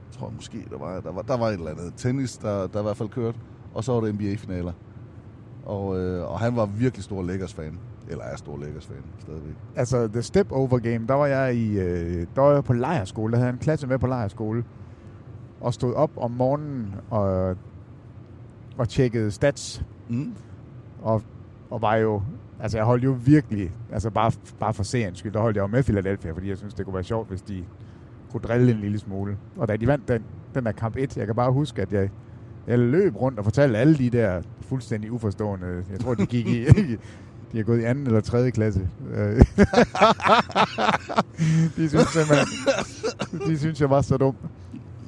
jeg tror måske, der var, der var, der var et eller andet tennis, der, der i hvert fald kørte. Og så var det NBA-finaler. Og, øh, og han var virkelig stor Lakers-fan. Eller er stor Lakers-fan stadigvæk. Altså, The Step Over Game, der var jeg i, øh, der var jeg på lejerskole. Der havde en klasse med på lejerskole. Og stod op om morgenen og, og tjekkede stats. Mm. Og, og var jo, altså jeg holdt jo virkelig, altså bare, bare for seriens skyld, der holdt jeg jo med Philadelphia, fordi jeg synes, det kunne være sjovt, hvis de kunne drille en lille smule. Og da de vandt den, den der kamp 1, jeg kan bare huske, at jeg, jeg løb rundt og fortalte alle de der fuldstændig uforstående, jeg tror, de gik i, de har gået i anden eller tredje klasse. Øh, de synes simpelthen, de synes, jeg var så dum.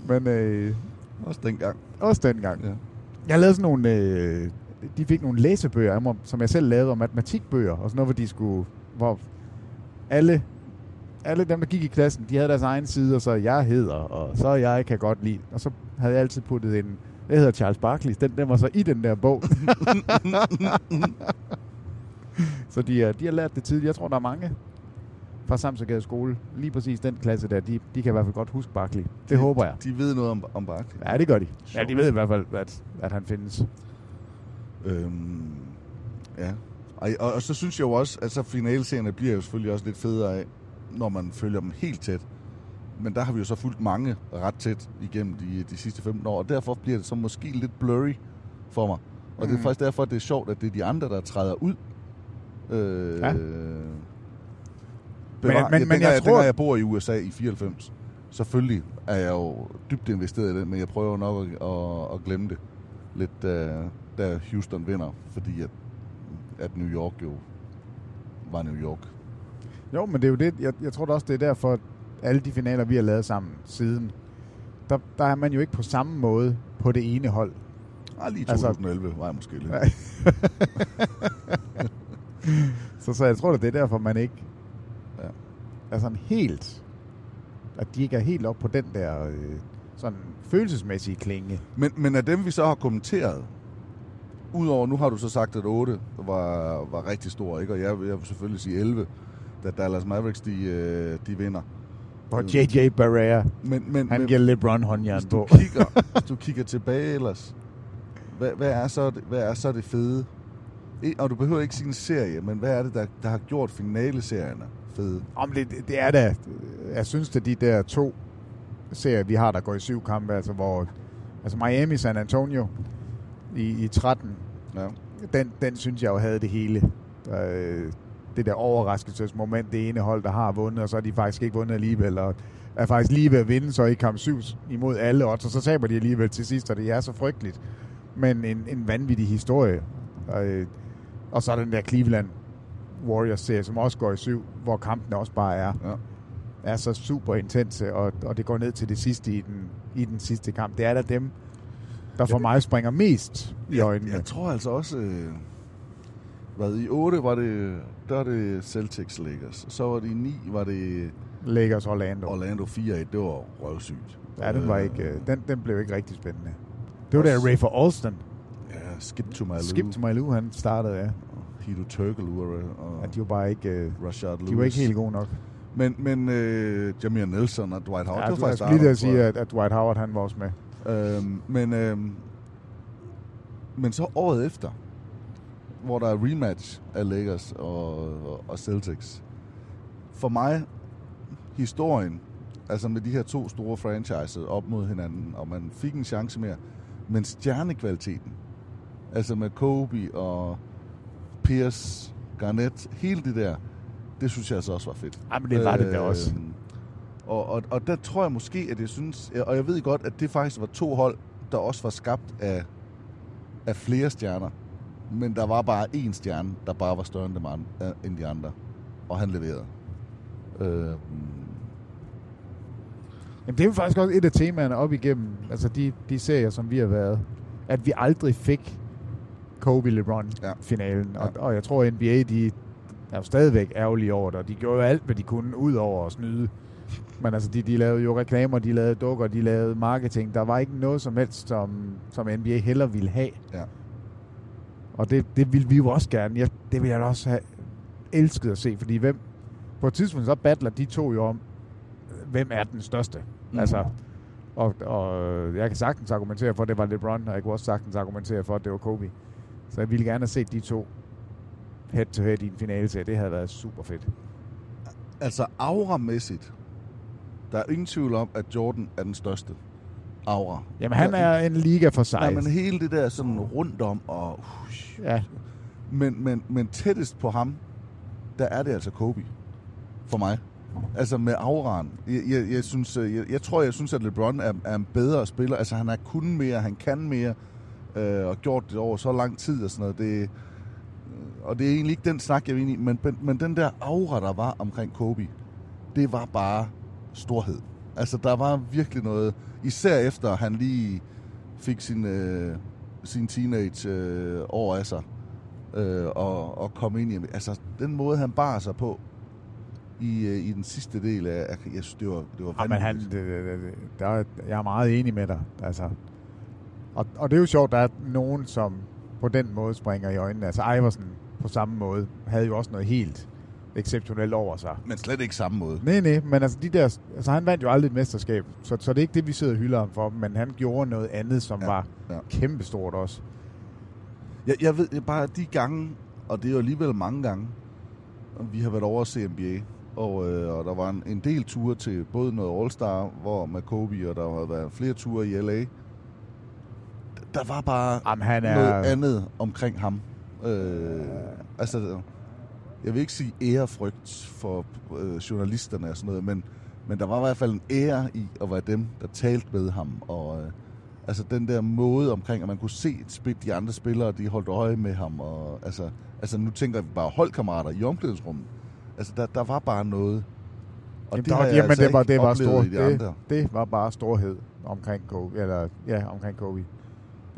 Men øh, Også dengang. også dengang. Ja. Jeg lavede sådan nogle... Øh, de fik nogle læsebøger som jeg selv lavede, og matematikbøger, og sådan noget, hvor de skulle... Hvor alle, alle dem, der gik i klassen, de havde deres egen side, og så jeg hedder, og så jeg kan godt lide. Og så havde jeg altid puttet en... Jeg hedder Charles Barkley. Den, den var så i den der bog. så de, de har lært det tidligt. Jeg tror, der er mange fra Samsøgade skole. Lige præcis den klasse der, de, de kan i hvert fald godt huske Barkley. Det De- håber jeg. De ved noget om, om Barkley. Ja, det gør de. Ja, de ved i hvert fald, at, at han findes. Øhm, ja. Og, og, og, så synes jeg jo også, at så finalserierne bliver jo selvfølgelig også lidt federe af, når man følger dem helt tæt. Men der har vi jo så fulgt mange ret tæt igennem de, de sidste 15 år, og derfor bliver det så måske lidt blurry for mig. Og det er Mm. faktisk derfor, at det er sjovt, at det er de andre, der træder ud. Øh, Ja. Bevar, Men- men- ja, men jeg jeg, tror- dengang jeg bor i USA i 94, selvfølgelig er jeg jo dybt investeret i det, men jeg prøver nok at, at, at glemme det lidt, da, da Houston vinder, fordi at, at New York jo var New York. Jo, men det er jo det. Jeg, jeg tror da også, det er derfor, at alle de finaler, vi har lavet sammen siden, der, der er man jo ikke på samme måde på det ene hold. Ah, lige Altså- 2011 var jeg måske lidt. Så, så jeg tror, det er derfor, man ikke Ja. er sådan helt... At de ikke er helt op på den der øh, sådan følelsesmæssige klinge. Men, men af dem, vi så har kommenteret, udover, nu har du så sagt, at 8 var, var rigtig stor, ikke? og jeg, jeg vil selvfølgelig sige 11, da Dallas Mavericks de, øh, de vinder. Hvor J.J. Barrea, Men, men, han men giver LeBron håndjern hvis du på. kigger, hvis du kigger tilbage ellers, hvad, hvad, er så hvad er så det fede? Og du behøver ikke sige en serie, men hvad er det, der, der har gjort finaleserierne fede? Om det, det er da... Jeg synes, det er de der to serier, vi har, der går i syv kampe, altså hvor... Altså Miami, San Antonio i, i 13, Ja. den, den synes jeg jo havde det hele. Øh, det der overraskelsesmoment, det ene hold, der har vundet, og så har de faktisk ikke vundet alligevel, og er faktisk lige ved at vinde så i kamp 7 imod alle odds, og så taber de alligevel til sidst, og det er så frygteligt. Men en, en vanvittig historie. Øh, og så den der Cleveland Warriors-serie, som også går i syv, hvor kampene også bare er, Ja. Er så super intense, og, og det går ned til det sidste i den, i den sidste kamp. Det er da dem, der for mig springer mest i øjnene. Jeg tror altså også... Øh, hvad, i 8 var det, der var det Celtics Lakers. Så var det i 9, var det Lakers Orlando. Orlando 4-1. Det var røvsygt. Ja, den, var Øh, ikke, øh, den, den blev ikke rigtig spændende. Det var der Rafer Alston. Ja, Skip to my Skip to my Lou, han startede, ja. Hito Turkle og ja de var bare ikke, øh, Rashard Lewis. de var ikke helt gode nok. Men, men øh, Jameer Nelson og Dwight Howard, Ja, det du var har faktisk lige at sige, at, at Dwight Howard, han var også med. Øhm, men, øhm, men så året efter, hvor der er rematch af Lakers og, og, og Celtics. For mig, historien, altså med de her to store franchises op mod hinanden, og man fik en chance mere, men stjernekvaliteten, altså med Kobe og Pierce, Garnett, hele det der, det synes jeg altså også var fedt. Jamen, det var det da også. Øhm, Og, og, og der tror jeg måske, at jeg synes, og jeg ved godt, at det faktisk var to hold, der også var skabt af, af flere stjerner. Men der var bare én stjerne, der bare var større end, dem andre, end de andre. Og han leverede. Øh, Jamen, det er jo faktisk også et af temaerne op igennem, altså de, de serier, som vi har været, at vi aldrig fik Kobe-LeBron-finalen. Ja. Og, og jeg tror, NBA, de er jo stadigvæk ærgerlige over det, og de gjorde jo alt, hvad de kunne, ud over at snyde. Men altså, de, de lavede jo reklamer, de lavede dukker, de lavede marketing. Der var ikke noget som helst, som, som NBA heller ville have. Ja. Og det, det ville vi jo også gerne. Jeg, det ville jeg da også have elsket at se, fordi hvem, på et tidspunkt så battler de to jo om, hvem er den største. Mm. Altså, og, og jeg kan sagtens argumentere for, at det var LeBron, og jeg kunne også sagtens argumentere for, at det var Kobe. Så jeg ville gerne have set de to head to head i en finale. Det havde været super fedt. altså auramæssigt, der er ingen tvivl om, at Jordan er den største aura. Jamen, han er en liga for sig. Nej, men hele det der sådan rundt om, og, uh, Ja, men, men, men tættest på ham, der er det altså Kobe. For mig. Altså med auraen. Jeg, jeg, jeg, synes, øh, jeg, jeg tror, jeg synes, at LeBron er, er en bedre spiller. Altså han har kunnet mere, han kan mere, øh, og gjort det over så lang tid og sådan noget. Det, og det er egentlig ikke den snak, jeg er inde i, men, men, den der aura, der var omkring Kobe, det var bare storhed. Altså der var virkelig noget, især efter han lige fik sin, øh, sin teenage øh, år af sig, øh, og, og kom ind i, altså den måde, han bar sig på, i, øh, i den sidste del af, jeg synes, det var, det var Ja, men han, det, det, det, der, er- jeg er meget enig med dig. Altså. Og, og det er jo sjovt, der er nogen, som på den måde springer i øjnene. Altså Iversen på samme måde havde jo også noget helt exceptionelt over sig. Men slet ikke samme måde. Nej, nej, men altså, de der, altså han vandt jo aldrig et mesterskab, så, så det er ikke det, vi sidder og hylder ham for, men han gjorde noget andet, som Ja, var ja. kæmpestort også. Jeg, jeg ved bare, de gange, og det er jo alligevel mange gange, vi har været over at se NBA, og, øh, og der var en, en del ture til både noget All-Star, hvor med Kobe, og der har været flere ture i LA. Der var bare Jamen, han er... noget andet omkring ham. Øh, altså, jeg vil ikke sige ærefrygt for øh, journalisterne og sådan noget, men, men der var i hvert fald en ære i at være dem, der talte med ham. Og øh, altså den der måde omkring, at man kunne se et spil, de andre spillere, de holdt øje med ham. Og, altså, altså nu tænker vi bare holdkammerater i omklædningsrummet. Altså der, der var bare noget. Og Jamen, det var- jamen, altså det var, det var stor, i de det, andre. det var bare storhed omkring Kobe, eller ja, omkring Kobe.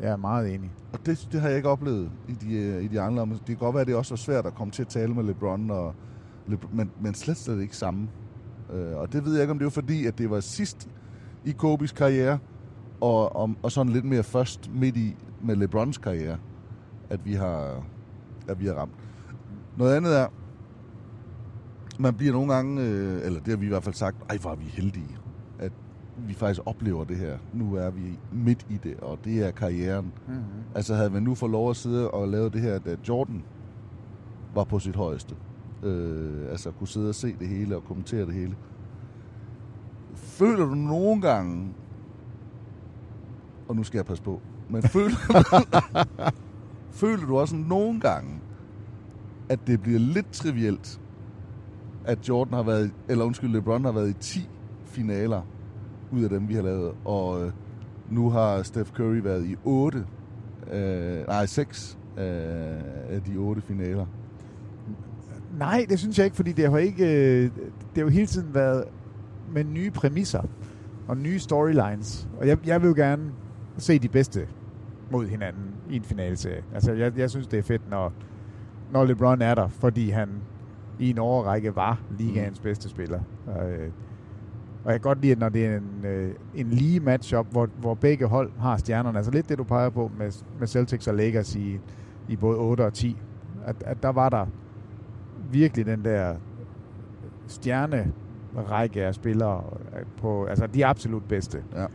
Jeg er meget enig. Og det, det har jeg ikke oplevet i de, øh, i de andre. Det kan godt være, at det også var svært at komme til at tale med LeBron, og, LeBron, men, men slet slet ikke samme. Øh, og det ved jeg ikke, om det var fordi, at det var sidst i Kobes karriere, og, og, og sådan lidt mere først midt i med LeBrons karriere, at vi har, at vi har ramt. Noget andet er, man bliver nogle gange, øh, eller det har vi i hvert fald sagt, ej, hvor er vi heldige, vi faktisk oplever det her. Nu er vi midt i det, og det er karrieren. Mm-hmm. Altså havde man nu fået lov at sidde og lave det her, da Jordan var på sit højeste. Øh, altså kunne sidde og se det hele og kommentere det hele. Føler du nogle gange, og nu skal jeg passe på, men føler, føler du også nogle gange, at det bliver lidt trivielt, at Jordan har været, eller undskyld, LeBron har været i 10 finaler ud af dem, vi har lavet, og øh, nu har Steph Curry været i 8, øh, nej 6 øh, af de 8 finaler. Nej, det synes jeg ikke, fordi det har ikke, øh, det har jo hele tiden været med nye præmisser og nye storylines. Og jeg, jeg vil jo gerne se de bedste mod hinanden i en finalserie. Altså, jeg, jeg synes, det er fedt, når, når LeBron er der, fordi han i en overrække var ligaens mm. bedste spiller. Og, øh, og jeg kan godt lide, at når det er en, øh, en lige matchup, hvor, hvor begge hold har stjernerne. Altså lidt det, du peger på med, med Celtics og Lakers i, i både 8 og 10. At, at der var der virkelig den der stjerne række af spillere på, altså de absolut bedste. Ja.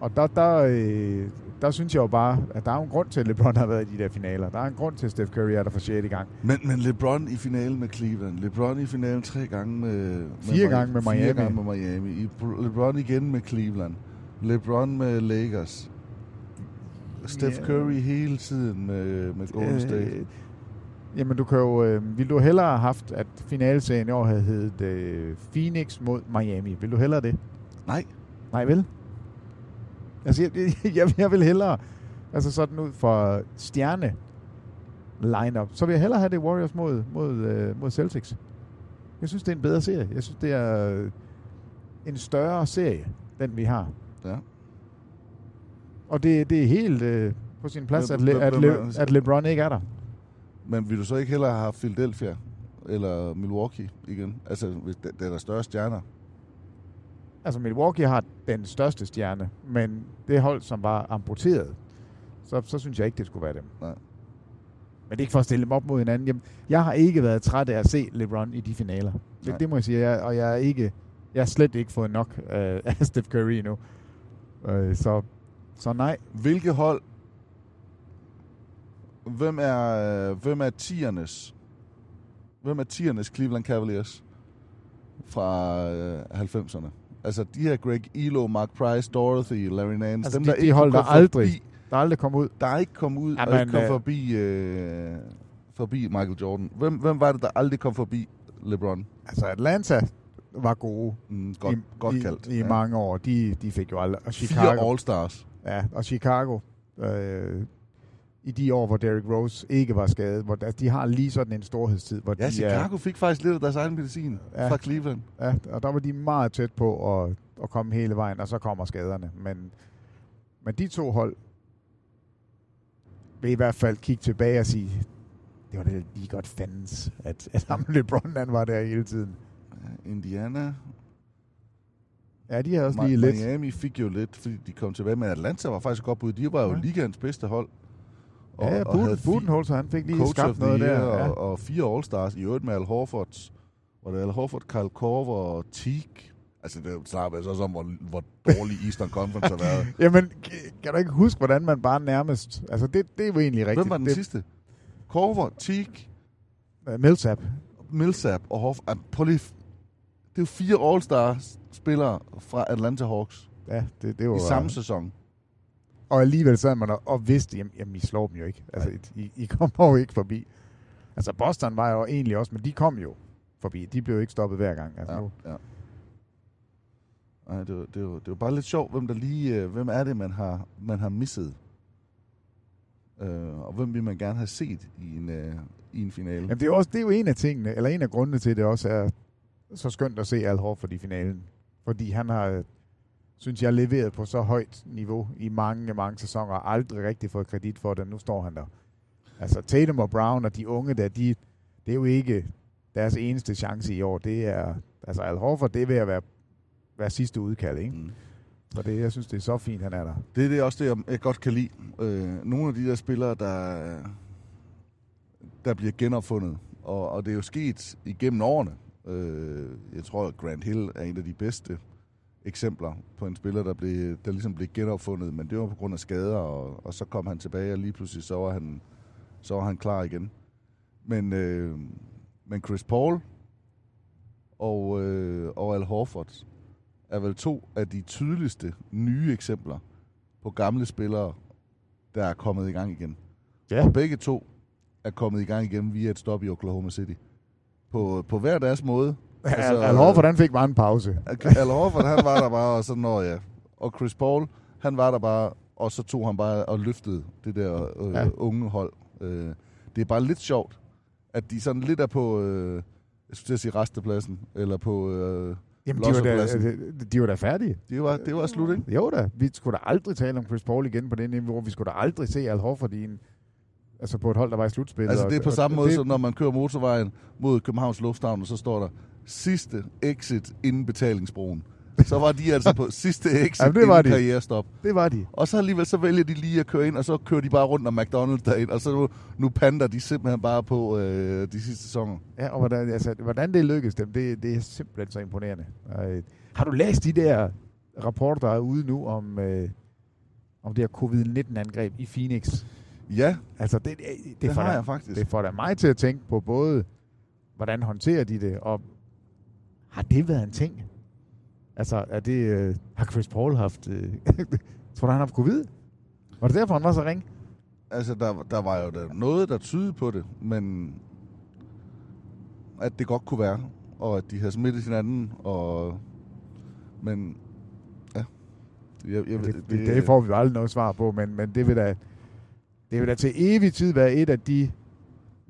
Og der, der, øh, der synes jeg jo bare, at der er en grund til, at LeBron har været i de der finaler. Der er en grund til, at Steph Curry er der for 6. gang. Men, men LeBron i finalen med Cleveland. LeBron i finalen tre gange med... med Fire gange med Miami. Fire gange med Miami. LeBron igen med Cleveland. LeBron med Lakers. Steph Ja. Curry hele tiden med, med Golden State. Øh, jamen, du kan jo... Øh, vil du hellere have haft, at finalserien i år havde heddet øh, Phoenix mod Miami? Vil du hellere det? Nej. Nej, vel? Altså, jeg, jeg, jeg vil hellere... Altså sådan ud for stjerne lineup, så vil jeg hellere have det Warriors mod, mod, øh, mod Celtics. Jeg synes, det er en bedre serie. Jeg synes, det er øh, en større serie, den vi har. Ja. Og det, det er helt øh, på sin plads, at, Le, at, Le, at LeBron ikke er der. Men vil du så ikke hellere have Philadelphia eller Milwaukee igen? Altså, hvis det, det er der større stjerner. Altså, Milwaukee har den største stjerne, men det hold, som var amputeret, så, så synes jeg ikke, det skulle være dem. Nej. Men det er ikke for at stille dem op mod hinanden. Jamen, jeg har ikke været træt af at se LeBron i de finaler. Nej. Det, det må jeg sige. Jeg, og jeg er ikke, jeg har slet ikke fået nok øh, af Steph Curry endnu. Øh, så, så nej. Hvilke hold... Hvem er, hvem er tiernes? Hvem er tiernes Cleveland Cavaliers fra øh, 90'erne? Altså de her Greg Elo, Mark Price, Dorothy, Larry Nance. Altså, dem, de- der de ikke hold, der aldrig- Forbi, Der er aldrig kommet ud. der er ikke kommet ud Jamen, og ikke kom øh, forbi, øh, forbi Michael Jordan. Hvem, hvem var det, der aldrig kom forbi LeBron? Altså, Atlanta var gode Mm, godt, i, godt i, kaldt. i mange år. De, de fik jo aldrig... Og Fire Chicago, All-Stars. Ja, og Chicago, øh, i de år, hvor Derrick Rose ikke var skadet, hvor de har lige sådan en storhedstid, hvor Ja, de er, Chicago fik faktisk lidt af deres egen medicin Ja. fra Cleveland. ja, og der var de meget tæt på at, at komme hele vejen, og så kommer skaderne. Men, men de to hold vil i hvert fald kigge tilbage og sige, det var da lige godt fandens, at, at ham LeBron han var der hele tiden. Indiana, Ja, de har også lige lidt. Miami fik jo lidt, fordi de kom tilbage, men Atlanta var faktisk godt bud. De var jo Ja. ligaens bedste hold. Ja, ja Buden, Budenholzer, han fik lige skabt noget der. Ja. og, og fire All-Stars. I øvrigt med Al Horford. Var det Al Horford, Kyle Korver og Teague? Altså, det snakker altså også om, hvor, hvor dårlig Eastern Conference har været. Jamen, kan du ikke huske, hvordan man bare nærmest... Altså, det, det er jo egentlig rigtigt. Hvem var den det, sidste? Korver, Teague, Uh, Millsap. Millsap og Horford. Ah, prøv lige. Det er jo fire All-Stars spillere fra Atlanta Hawks Ja, det, det var... i samme sæson. Og alligevel sad man og, og vidste, jamen, jamen, I slår dem jo ikke. Altså, I, I kommer jo ikke forbi. Altså, Boston var jo egentlig også, men de kom jo forbi. De blev jo ikke stoppet hver gang. Altså, Ja, nu, ja. Ej, det, var, det, var, det var bare lidt sjovt, hvem der lige, øh, hvem er det, man har, man har misset? Øh, og hvem vil man gerne have set i en, øh, i en finale? Jamen, det er, også, det er jo en af tingene, eller en af grundene til, at det også er så skønt at se Al Horford i finalen. Fordi han har, synes jeg, leveret på så højt niveau i mange, mange sæsoner, og aldrig rigtig fået kredit for det. Nu står han der. Altså, Tatum og Brown og de unge der, de, det er jo ikke deres eneste chance i år. Det er, altså Al Horford, det at være, være sidste udkald, ikke? Mm. Så det, jeg synes, det er så fint, han er der. Det er det også det, jeg- jeg godt kan lide. Øh, nogle af de der spillere, der, der bliver genopfundet, og, og det er jo sket igennem årene. Øh, jeg tror, at Grant Hill er en af de bedste eksempler på en spiller, der, blev, der ligesom blev genopfundet, men det var på grund af skader, og, og så kom han tilbage, og lige pludselig så var han, så var han klar igen. Men, øh, men Chris Paul og, øh, og Al Horford er vel to af de tydeligste nye eksempler på gamle spillere, der er kommet i gang igen. Ja. Og begge to er kommet i gang igen via et stop i Oklahoma City. På, på hver deres måde. Altså, Al Horford, han fik bare en pause. Al Horford, han var der bare, og så når ja. Og Chris Paul, han var der bare, og så tog han bare og løftede det der øh, Ja. unge hold. Øh, det er bare lidt sjovt, at de sådan lidt er på, øh, jeg skulle til at sige restepladsen, eller på, øh, Jamen, de var, da, de, var da færdige. det var, det var slut, ikke? Jo da, vi skulle da aldrig tale om Chris Paul igen på det niveau. Vi skulle da aldrig se Al Horford i en, altså på et hold, der var i slutspillet. Altså det er på Og- samme og måde, det, som når man kører motorvejen mod Københavns Lufthavn, og så står der sidste exit inden betalingsbroen. Så var de altså på sidste exit Jamen, det var inden de. karrierestop. det var de. Og så alligevel så vælger de lige at køre ind, og så kører de bare rundt om McDonald's derind, og så nu, nu pander de simpelthen bare på øh, de sidste sæsoner. Ja, og hvordan, altså, hvordan det lykkedes dem, det, det er simpelthen så imponerende. Og, øh, har du læst de der rapporter, der er ude nu om, øh, om det her covid-19-angreb i Phoenix? Ja, Altså, det, det, det, det får har da- jeg faktisk. det får da mig til at tænke på både, hvordan håndterer de det, og har det været en ting? Altså, er det, øh, har Chris Paul haft, øh, tror du, han har haft covid? Var det derfor, han var så ring? Altså, der, der var jo der noget, der tydede på det, men at det godt kunne være, og at de havde smittet hinanden, og... Men, ja. Jeg, jeg, Det, det, det, det får vi jo aldrig noget svar på, men, men det, vil da, det vil da til evig tid være et af de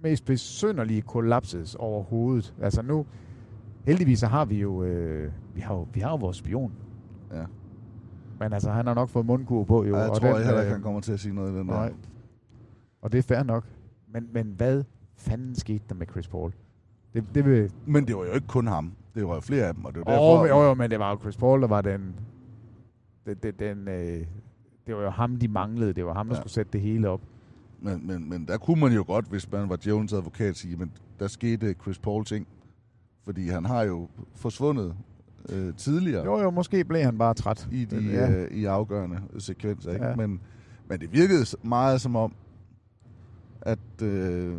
mest besynderlige kollapses overhovedet. Altså nu, heldigvis så har vi jo, øh, vi har jo, vi har jo vores spion. Ja. Men altså, han har nok fået mundkur på jo. Ja, jeg og tror den, jeg heller ikke, øh, han kommer til at sige noget i den der. Nej. Og det er fair nok. Men, men hvad fanden skete der med Chris Paul? Det, det vil... Men det var jo ikke kun ham. Det var jo flere af dem, og det var Åh, derfor... oh, jo, jo, men det var jo Chris Paul, der var den... den, den, den øh, det var jo ham, de manglede. Det var ham, der Ja. skulle sætte det hele op. Men, men, men der kunne man jo godt, hvis man var Jones advokat, sige, men der skete Chris Paul ting. Fordi han har jo forsvundet øh, tidligere Jo, jo, måske blev han bare træt. i de ja. øh, i afgørende sekvenser. Ikke? Ja. Men, men det virkede meget som om, at øh,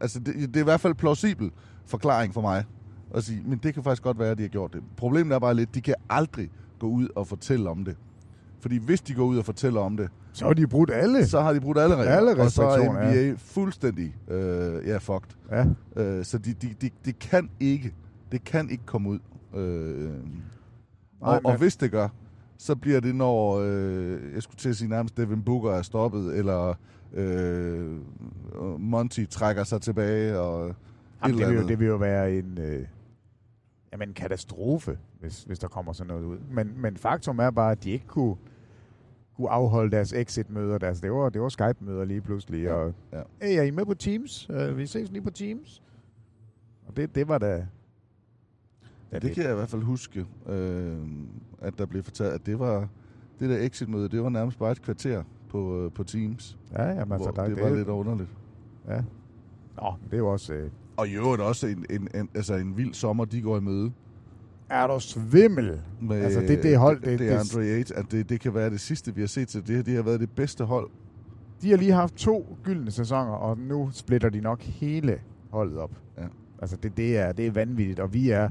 altså det, det er i hvert fald plausibel forklaring for mig at sige, men det kan faktisk godt være, at de har gjort det. Problemet er bare lidt, de kan aldrig gå ud og fortælle om det. Fordi hvis de går ud og fortæller om det, Så har de brudt alle. så har de brudt alle regler. Alle og så er NBA fuldstændig øh, ja, fucked. Ja. Øh, så de, de, de, de kan ikke, det kan ikke komme ud. Øh, Nej, og, og hvis det gør, så bliver det, når, øh, jeg skulle til at sige nærmest, Devin Booker er stoppet, eller øh, Monty trækker sig tilbage, og Jamen, det, vil jo, det vil jo være en, øh, jamen, en katastrofe, hvis, hvis der kommer sådan noget ud. Men, men faktum er bare, at de ikke kunne, kunne afholde deres exit-møder. Deres, det var, det var Skype-møder lige pludselig. Ja, Og, ja. Hey, er I med på Teams? Uh, vi ses lige på Teams. Og det, det var da... Ja, det kan jeg i hvert fald huske, øh, at der blev fortalt, at det var det der exit-møde, det var nærmest bare et kvarter på, øh, på Teams, Ja, jamen, altså, hvor der, det var lidt underligt. Ja. Nå, men det jo også... Øh, Og i øvrigt også en, en, en, altså en vild sommer, de går i møde. Er der svimmel? Med, Altså, det- det hold, det, det- det, er Andre Yates, at det, det kan være det sidste, vi har set til det her. Det har været det bedste hold. De har lige haft to gyldne sæsoner, og nu splitter de nok hele holdet op. Ja. Altså, det, det, er, det er vanvittigt, og vi er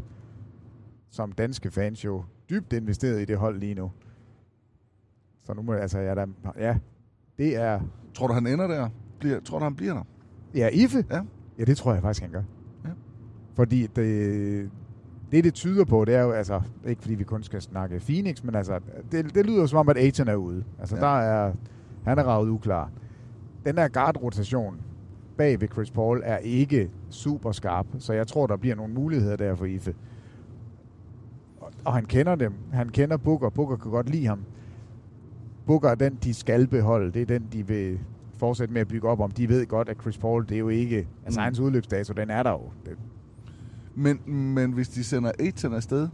som danske fans jo dybt investeret i det hold lige nu. Så nu må jeg, altså, ja, der, ja, det er, Tror du, han ender der? Bliver, tror du, han bliver der? ja, Ife? Ja. Ja, det tror jeg faktisk, han gør. Ja. Fordi det, det, det tyder på, det er jo, altså, ikke fordi vi kun skal snakke Phoenix, men altså, det, det lyder som om, at Aiton er ude. Altså, Ja. der er, han er ravet uklar. Den der guard-rotation bag ved Chris Paul er ikke super skarp, så jeg tror, der bliver nogle muligheder der for Ife. Og, og han kender dem. Han kender Booker. Booker kan godt lide ham. Booker er den, de skal beholde. Det er den, de vil fortsætte med at bygge op om. De ved godt, at Chris Paul, det er jo ikke... Altså, Mm. hans udløbsdato, den er der jo. Det, Men, men hvis de sender Aiton afsted,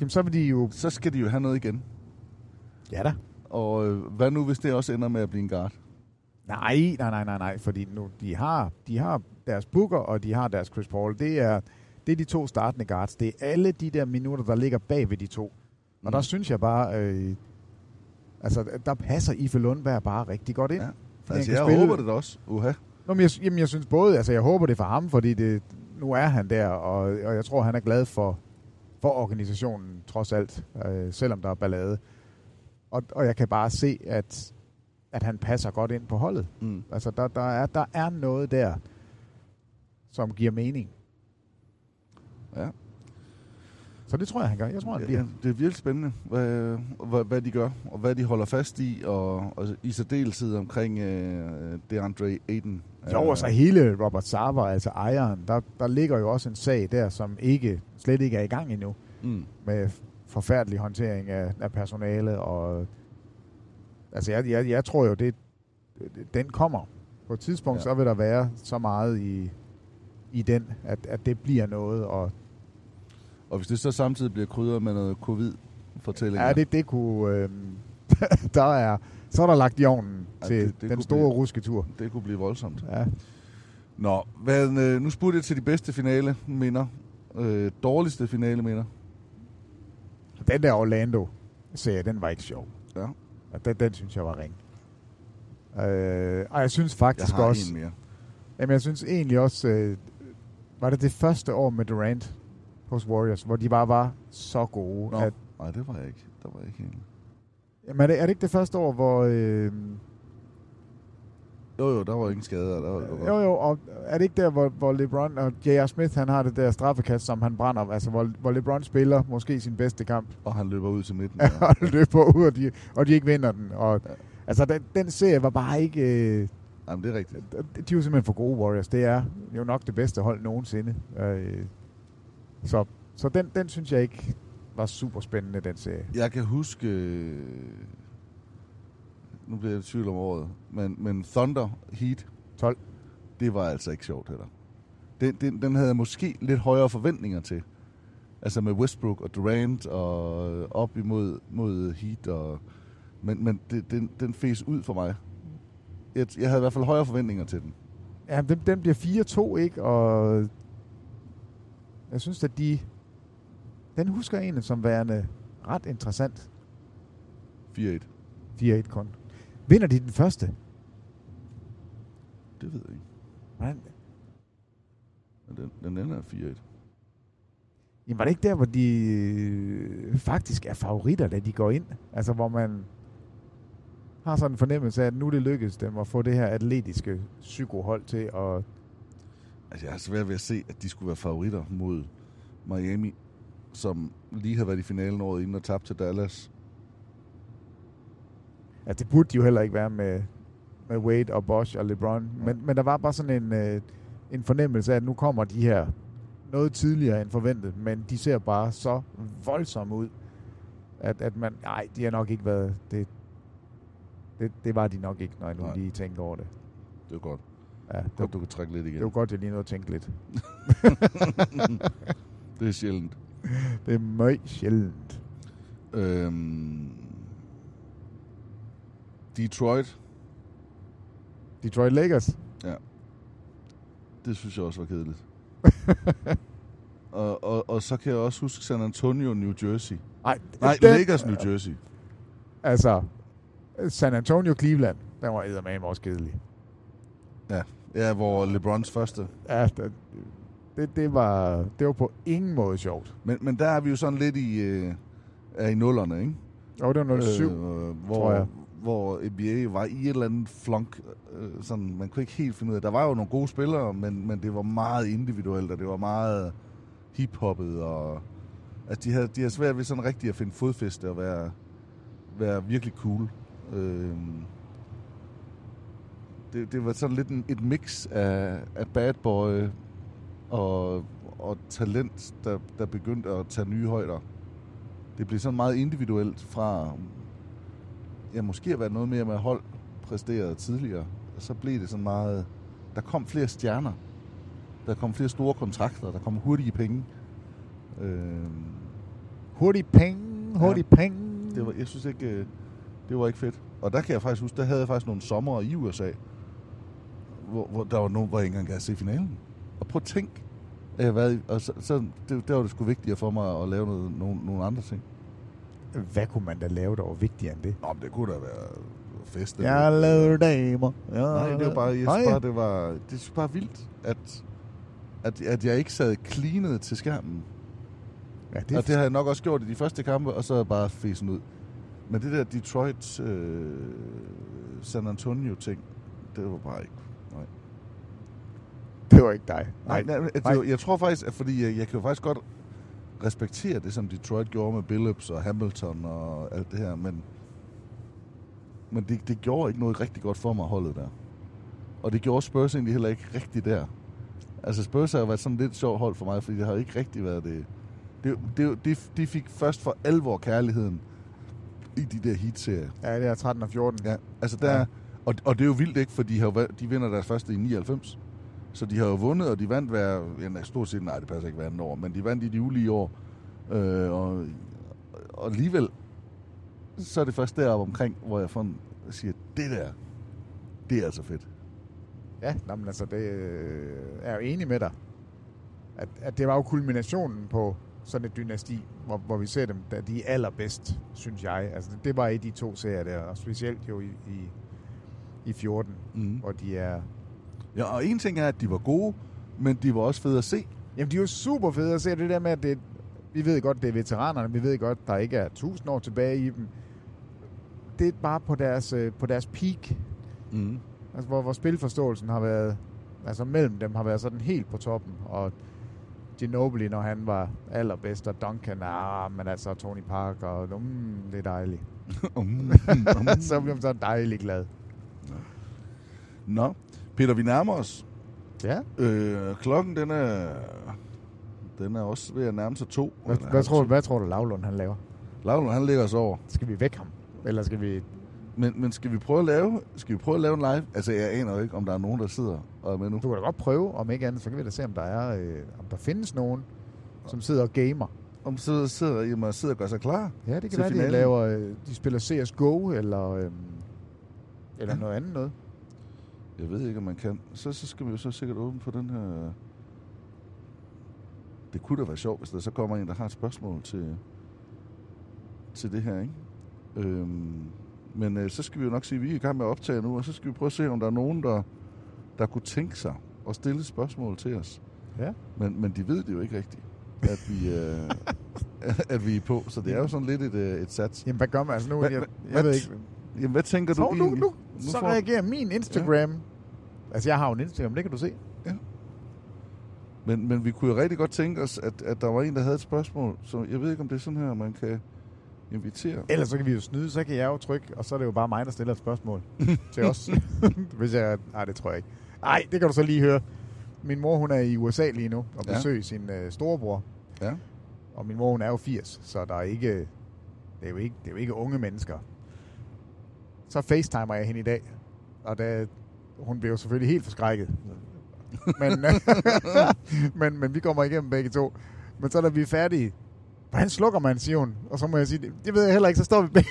jamen, så vil de jo... så skal de jo have noget igen. Ja da. Og øh, hvad nu, hvis det også ender med at blive en guard? Nej, nej, nej, nej, nej, fordi nu, de har, de har deres Booker, og de har deres Chris Paul. Det er, det er de to startende guards. Det er alle de der minutter, der ligger bag ved de to. Og Mm. der synes jeg bare, øh, altså, der passer Ife Lundberg bare rigtig godt ind. Ja. Altså, jeg spille- håber det da også. Uha. Nå, men jeg, jamen, jeg synes både, altså jeg håber det for ham, fordi det, nu er han der, og, og jeg tror, han er glad for, for organisationen, trods alt, øh, selvom der er ballade. Og, og jeg kan bare se, at, at han passer godt ind på holdet. Mm. Altså, der, der, er, der er noget der, som giver mening. Så det tror jeg, han gør. Jeg tror, han Ja, bliver. det er virkelig spændende, hvad, hvad, hvad de gør, og hvad de holder fast i, og, og i særdeleshed omkring øh, DeAndre Aiden. Jo, og så hele Robert Sava, altså ejeren, der, der ligger jo også en sag der, som ikke slet ikke er i gang endnu, Mm. med forfærdelig håndtering af, af personale, og altså jeg, jeg, jeg tror jo, det, den kommer. På et tidspunkt, Ja. ja. så vil der være så meget i, i den, at, at det bliver noget, og Og hvis det så samtidig bliver krydret med noget covid-fortællinger, ja, det, det kunne, øh, der er, så er der lagt i ovnen Ja, til det- det, den store blive- rusketur. det kunne blive voldsomt. Ja. Nå, hvad, øh, nu spurgte jeg til de bedste finale minder. Øh, dårligste finale minder. Den der Orlando-serie, den var ikke sjov. Ja. Og Den, den synes jeg var ring. Øh, og jeg synes Jeg faktisk har også... en mere. Jamen, jeg synes egentlig også... Øh, var det det første år med Durant hos Warriors, hvor de bare var så gode. Nå, At, nej, det var jeg ikke. Der var jeg ikke enig. jamen, er, det, er det ikke det første år, hvor... Øh, Jo, jo, der var ingen skader. Der var, der var. jo, jo, og er det ikke der, hvor, hvor LeBron og J.R. Smith, han har det der straffekast, som han brænder, altså hvor, hvor LeBron spiller måske sin bedste kamp, Og han løber ud til midten. ja. Og løber ud, og de, og de ikke vinder den. Og, Ja. Altså, den, den serie var bare ikke... Øh, Jamen, det er rigtigt. de er jo simpelthen for gode Warriors. Det er jo nok det bedste hold nogensinde. Øh, så så den, den synes jeg ikke var super spændende, den serie. Jeg kan huske... Nu bliver jeg i tvivl om året. Men, men Thunder Heat... 12. Det var altså ikke sjovt heller. Den, den, den havde jeg måske lidt højere forventninger til. Altså med Westbrook og Durant og op imod mod Heat. Og, men men det, den, den fes ud for mig. Jeg, jeg havde i hvert fald højere forventninger til den. Ja, den, den bliver 4-2, ikke? Og jeg synes, at de... Den husker egentlig som værende ret interessant. 4-1. 4-1 kun. Vinder de den første? Det ved jeg ikke. Men den, den ender 4-1. jamen, var det ikke der, hvor de øh, faktisk er favoritter, da de går ind? Altså, hvor man har sådan en fornemmelse af, at nu det lykkedes dem at få det her atletiske psykohold til at... Altså, jeg har svært ved at se, at de skulle være favoritter mod Miami, som lige har været i finalen året inden og tabt til Dallas. Altså, det burde de jo heller ikke være med, med Wade og Bosch og LeBron. Ja. Men, men der var bare sådan en, øh, en fornemmelse af, at nu kommer de her noget tidligere end forventet, men de ser bare så voldsomme ud, at, at man, nej, de har nok ikke været, det, det, det var de nok ikke, når jeg nu lige tænker over det. Det er godt. Ja, det, Godt, du kan trække lidt igen. det var godt, jeg lige nåede at tænke lidt. det er sjældent. Det er meget sjældent. Øhm, Detroit, Detroit Lakers. det synes jeg også var kedeligt. og, og, og så kan jeg også huske San Antonio, New Jersey. Ej, Nej, den- Lakers, New Jersey. Altså, San Antonio, Cleveland, den var eddermame også kedelig. Ja, hvor LeBrons første. Ja, det, det, det, var, det var på ingen måde sjovt. Men, men der er vi jo sådan lidt i, øh, er i nullerne, ikke? Jo, det var 07. Øh, hvor, tror jeg. hvor NBA var i et eller andet flunk. Øh, sådan, man kunne ikke helt finde ud af. Der var jo nogle gode spillere, men, men det var meget individuelt, og det var meget hiphoppet. Og, altså, de havde, de havde svært ved sådan rigtig at finde fodfæste og være, være virkelig cool. Øh, det, det var sådan lidt en, et mix af, af bad boy og, og talent, der, der begyndte at tage nye højder. Det blev sådan meget individuelt fra, ja, måske at være noget mere med hold præsteret tidligere. Og så blev det sådan meget, der kom flere stjerner. Der kom flere store kontrakter, der kom hurtige penge. Øh, hurtig penge, hurtig ja. penge. det var, jeg synes ikke, øh, det var ikke fedt. Og der kan jeg faktisk huske, der havde jeg faktisk nogle sommer i USA, hvor, hvor der var nogen, hvor jeg ikke engang gad se finalen. Og prøv at tænk, at jeg været, og så, så det, der var det sgu vigtigere for mig at lave noget, nogle, nogle andre ting. Hvad kunne man da lave, der var vigtigere end det? Nå, men det kunne da være fest. Jeg laver damer. Jeg Nej, det var bare, jeg synes bare, det var, det synes bare vildt, at, at, at jeg ikke sad cleanet til skærmen. Ja, Det og det har jeg nok også gjort i de første kampe, og så er jeg bare fesen ud. Men det der Detroit øh, San Antonio ting, det var bare ikke. Det var ikke dig. Nej, nej, nej, nej. jeg tror faktisk, at fordi jeg, jeg kan jo faktisk godt respektere det, som Detroit gjorde med Billups og Hamilton og alt det her, men, men det, det gjorde ikke noget rigtig godt for mig, holdet der. Og det gjorde Spurs egentlig heller ikke rigtig der. Altså Spurs har været sådan lidt sjovt hold for mig, fordi det har ikke rigtig været det. det, det, det de fik først for alvor kærligheden i de der heat-serier. Ja, det er 13 og 14. Ja, altså der, Ja. og, og det er jo vildt ikke, for de, har, de vinder deres første i 99. Så de har jo vundet, og de vandt hver, ja, nej, stort set, nej, det passer ikke hver år, men de vandt i de ulige år. Øh, og, og alligevel, så er det først deroppe omkring, hvor jeg sådan siger, det der, det er altså fedt. Ja, nå, men altså, det øh, er jo enig med dig. At, at det var jo kulminationen på sådan et dynasti, hvor, hvor vi ser dem, da de er allerbedst, synes jeg. Altså, det var i de to serier der, og specielt jo i, i, i 14, Mm. hvor de er... Ja, og en ting er, at de var gode, men de var også fede at se. Jamen, de er jo super fede at se det der med, at det, vi ved godt, det er veteranerne, vi ved godt, der ikke er tusind år tilbage i dem. Det er bare på deres, øh, på deres peak, Mm. Altså, hvor, hvor spilforståelsen har været, altså mellem dem har været sådan helt på toppen, og Ginobili, når han var allerbedst, og Duncan, ah, men altså Tony Parker, og mm, det er dejligt. Mm. så bliver man så dejligt glad. Nå, Peter, vi nærmer os. Ja. Øh, klokken, den er, den er også ved at nærme sig to. Hvad, hvad, halv tror, du, hvad tror du, Lavlund han laver? Lavlund, han ligger os over. Skal vi væk ham? Eller skal vi... Men, men skal vi prøve at lave, skal vi prøve at lave en live? Altså, jeg aner jo ikke, om der er nogen, der sidder og er med nu. Du kan da godt prøve, om ikke andet, så kan vi da se, om der er, øh, om der findes nogen, som sidder og gamer. Om sidder, sidder, jamen, sidder og gør sig klar. Ja, det kan være, de laver, øh, de spiller CSGO, eller, øh, eller noget andet noget. Jeg ved ikke, om man kan. Så, så skal vi jo så sikkert åbne for den her... Det kunne da være sjovt, hvis der så kommer en, der har et spørgsmål til, til det her, ikke? Øhm, men øh, så skal vi jo nok sige, at vi er i gang med at optage nu, og så skal vi prøve at se, om der er nogen, der, der kunne tænke sig at stille spørgsmål til os. Ja. Men, men de ved det jo ikke rigtigt, at vi, øh, at vi er på. Så det er jo sådan lidt et, øh, et sats. Jamen, hvad gør man? Altså nu, Hvad- jeg, hvad- jeg ved hvad- ikke... Jamen, hvad tænker du Så, nu, egentlig? nu, så får- reagerer min Instagram. Altså, jeg har jo en Instagram, det kan du se. Men, men vi kunne jo rigtig godt tænke os, at, at der var en, der havde et spørgsmål. Så jeg ved ikke, om det er sådan her, man kan invitere. Ellers så kan vi jo snyde, så kan jeg jo trykke, og så er det jo bare mig, der stiller et spørgsmål til os. Hvis jeg... Nej, det tror jeg ikke. Nej, det kan du så lige høre. Min mor, hun er i USA lige nu og Ja. besøger sin øh, storebror. Ja. Og min mor, hun er jo 80, så der er ikke... Det er jo ikke, det er jo ikke unge mennesker. Så facetimer jeg hende i dag. Og da, hun blev jo selvfølgelig helt forskrækket. Men, men, men vi kommer igennem begge to. Men så da vi er færdige, hvordan slukker man, siger hun. Og så må jeg sige, det, det ved jeg heller ikke, så står vi begge,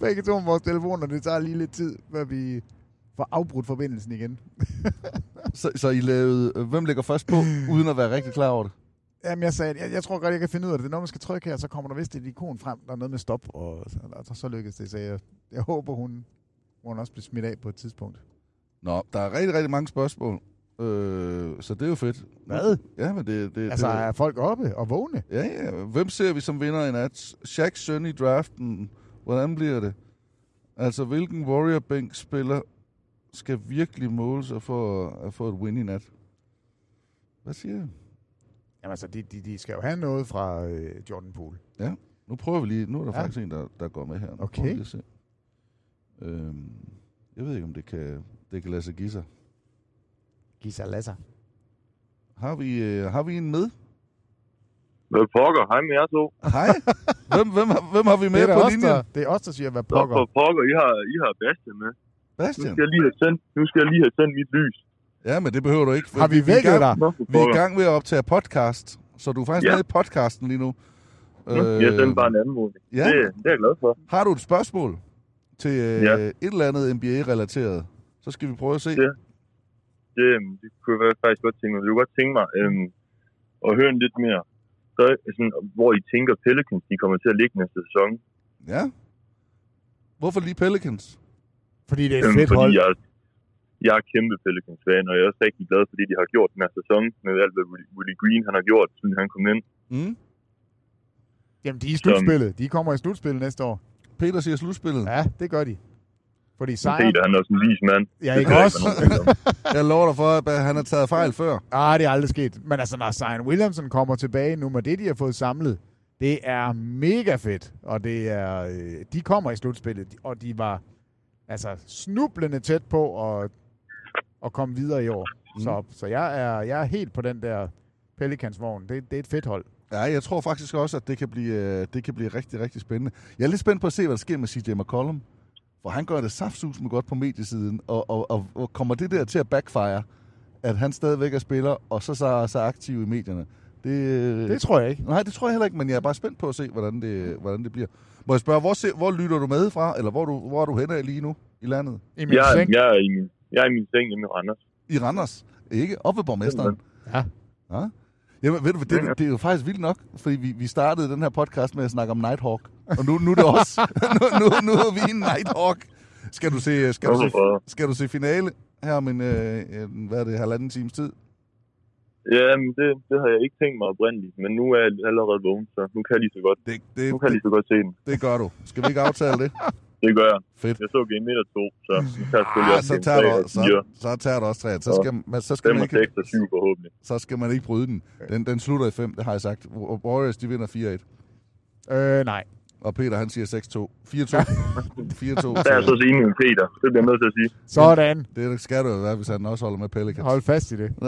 begge to med vores telefoner. Det tager lige lidt tid, før vi får afbrudt forbindelsen igen. Så, så I lavede, øh, hvem ligger først på, uden at være rigtig klar over det? Jamen, jeg sagde, jeg, jeg tror godt, jeg kan finde ud af det. Er noget, man skal trykke her, så kommer der vist et ikon frem. Der er noget med stop, og, og så, så lykkedes det. Så jeg, jeg håber, hun, hun også bliver smidt af på et tidspunkt. Nå, der er rigtig, rigtig mange spørgsmål. Øh, så det er jo fedt. Hvad? Ja, men det... det Altså, det, er folk oppe og vågne? Ja, ja. Hvem ser vi som vinder i nat? Shaq søn i draften. Hvordan bliver det? Altså, hvilken Warrior-bænk spiller skal virkelig måle sig for at få et win i nat? Hvad siger jeg? Jamen altså, de, de, de skal jo have noget fra øh, Jordan Poole. Nu prøver vi lige. Nu er der Ja. ja. faktisk en, der, der går med her. Nu Okay. prøver vi lige at se. Øhm, jeg ved ikke, om det kan, det kan lade sig give sig. Gisa Lasser. Har vi, øh, har vi en med? Hvad pokker? Hej med jer to. Hej. hvem, hvem, har, hvem har vi med på os, linjen? der, det er os, der siger, hvad pokker. for pokker, I har, I har Bastian med. Nu Bastian? skal, jeg lige have sendt, nu skal jeg lige have sendt mit lys. Ja, men det behøver du ikke. Har vi er i vækket gang- dig? Vi er i gang med at optage podcast, så du er faktisk Ja. med i podcasten lige nu. Nu, jeg sendte bare en anmodning. ja. Det, det er jeg glad for. Har du et spørgsmål til øh, Ja. et eller andet NBA-relateret, så skal vi prøve at se. Ja. Det, øhm, det kunne jeg faktisk godt tænke mig. Jeg kunne godt tænke mig øhm, at høre en lidt mere, så, sådan, hvor I tænker Pelicans, de kommer til at ligge næste sæson. Ja. Hvorfor lige Pelicans? Fordi det er et Øhm, fedt fordi hold. jeg, jeg er kæmpe Pelicans-fan, og jeg er også rigtig glad for det, de har gjort den her sæson, med alt, hvad Willie- Willie Green han har gjort, siden han kom ind. Mm? Jamen, de er i slutspillet. De kommer i slutspillet næste år. Peter siger slutspillet. Ja. Det gør de. Fordi. Zion... Peter, han er også en vis mand. Ja, ikke også? Jeg lover dig for, at han har taget fejl før. Ah, det er aldrig sket. Men altså, når Zion Williamson kommer tilbage nu med det, de har fået samlet, det er mega fedt. Og det er, øh, de kommer i slutspillet, og de var altså snublende tæt på at, at komme videre i år. Mm. Så, så jeg, er, jeg er helt på den der Pelicans-vogn. Det, det er et fedt hold. Ja, jeg tror faktisk også, at det kan, blive, øh, det kan blive rigtig, rigtig spændende. Jeg er lidt spændt på at se, hvad der sker med CJ McCollum. For han gør det saftsus med godt på mediesiden. Og, og, og, og kommer det der til at backfire, at han stadigvæk er spiller, og så så, så aktiv i medierne? Det, Det tror jeg ikke. Nej, det tror jeg heller ikke, men jeg er bare spændt på at se, hvordan det, hvordan det bliver. Må jeg spørge, hvor, se, hvor lytter du med fra, eller hvor, du, hvor er du henne lige nu i landet? I min Jeg, seng. jeg, er i min, jeg er i min seng hjemme i Randers. I Randers? Ikke? Op ved borgmesteren? Ja. Ja. Jamen, ved du, hvad, det, det er jo faktisk vildt nok, fordi vi, vi startede den her podcast med at snakke om Nighthawk, og nu, nu er det også, nu, nu, nu er vi en Nighthawk. Skal du se, skal du se, skal du se finale her om en, øh, en hvad er det, halvanden times tid? Jamen, det, det har jeg ikke tænkt mig oprindeligt, men nu er jeg allerede vågen, så nu kan jeg lige så godt, Det, det, nu kan jeg lige det, så godt se den. det gør du. Skal vi ikke aftale det? Det gør jeg. Fedt. Jeg så Game 1 og 2, så selvfølgelig Ah, også så tager, 3 du, så, 4, så tager du også tre. Så skal, men, så, skal 5 man ikke, 6 og 7 forhåbentlig. så skal man ikke bryde den. Den, den slutter i 5, det har jeg sagt. Warriors, de vinder 4-1. Øh, nej. Og Peter, han siger 6-2. 4-2. 4-2. Der er jeg så enig med Peter. Det bliver jeg nødt til at sige. Sådan. Det skal du jo være, hvis han også holder med Pelicans. Hold fast i det.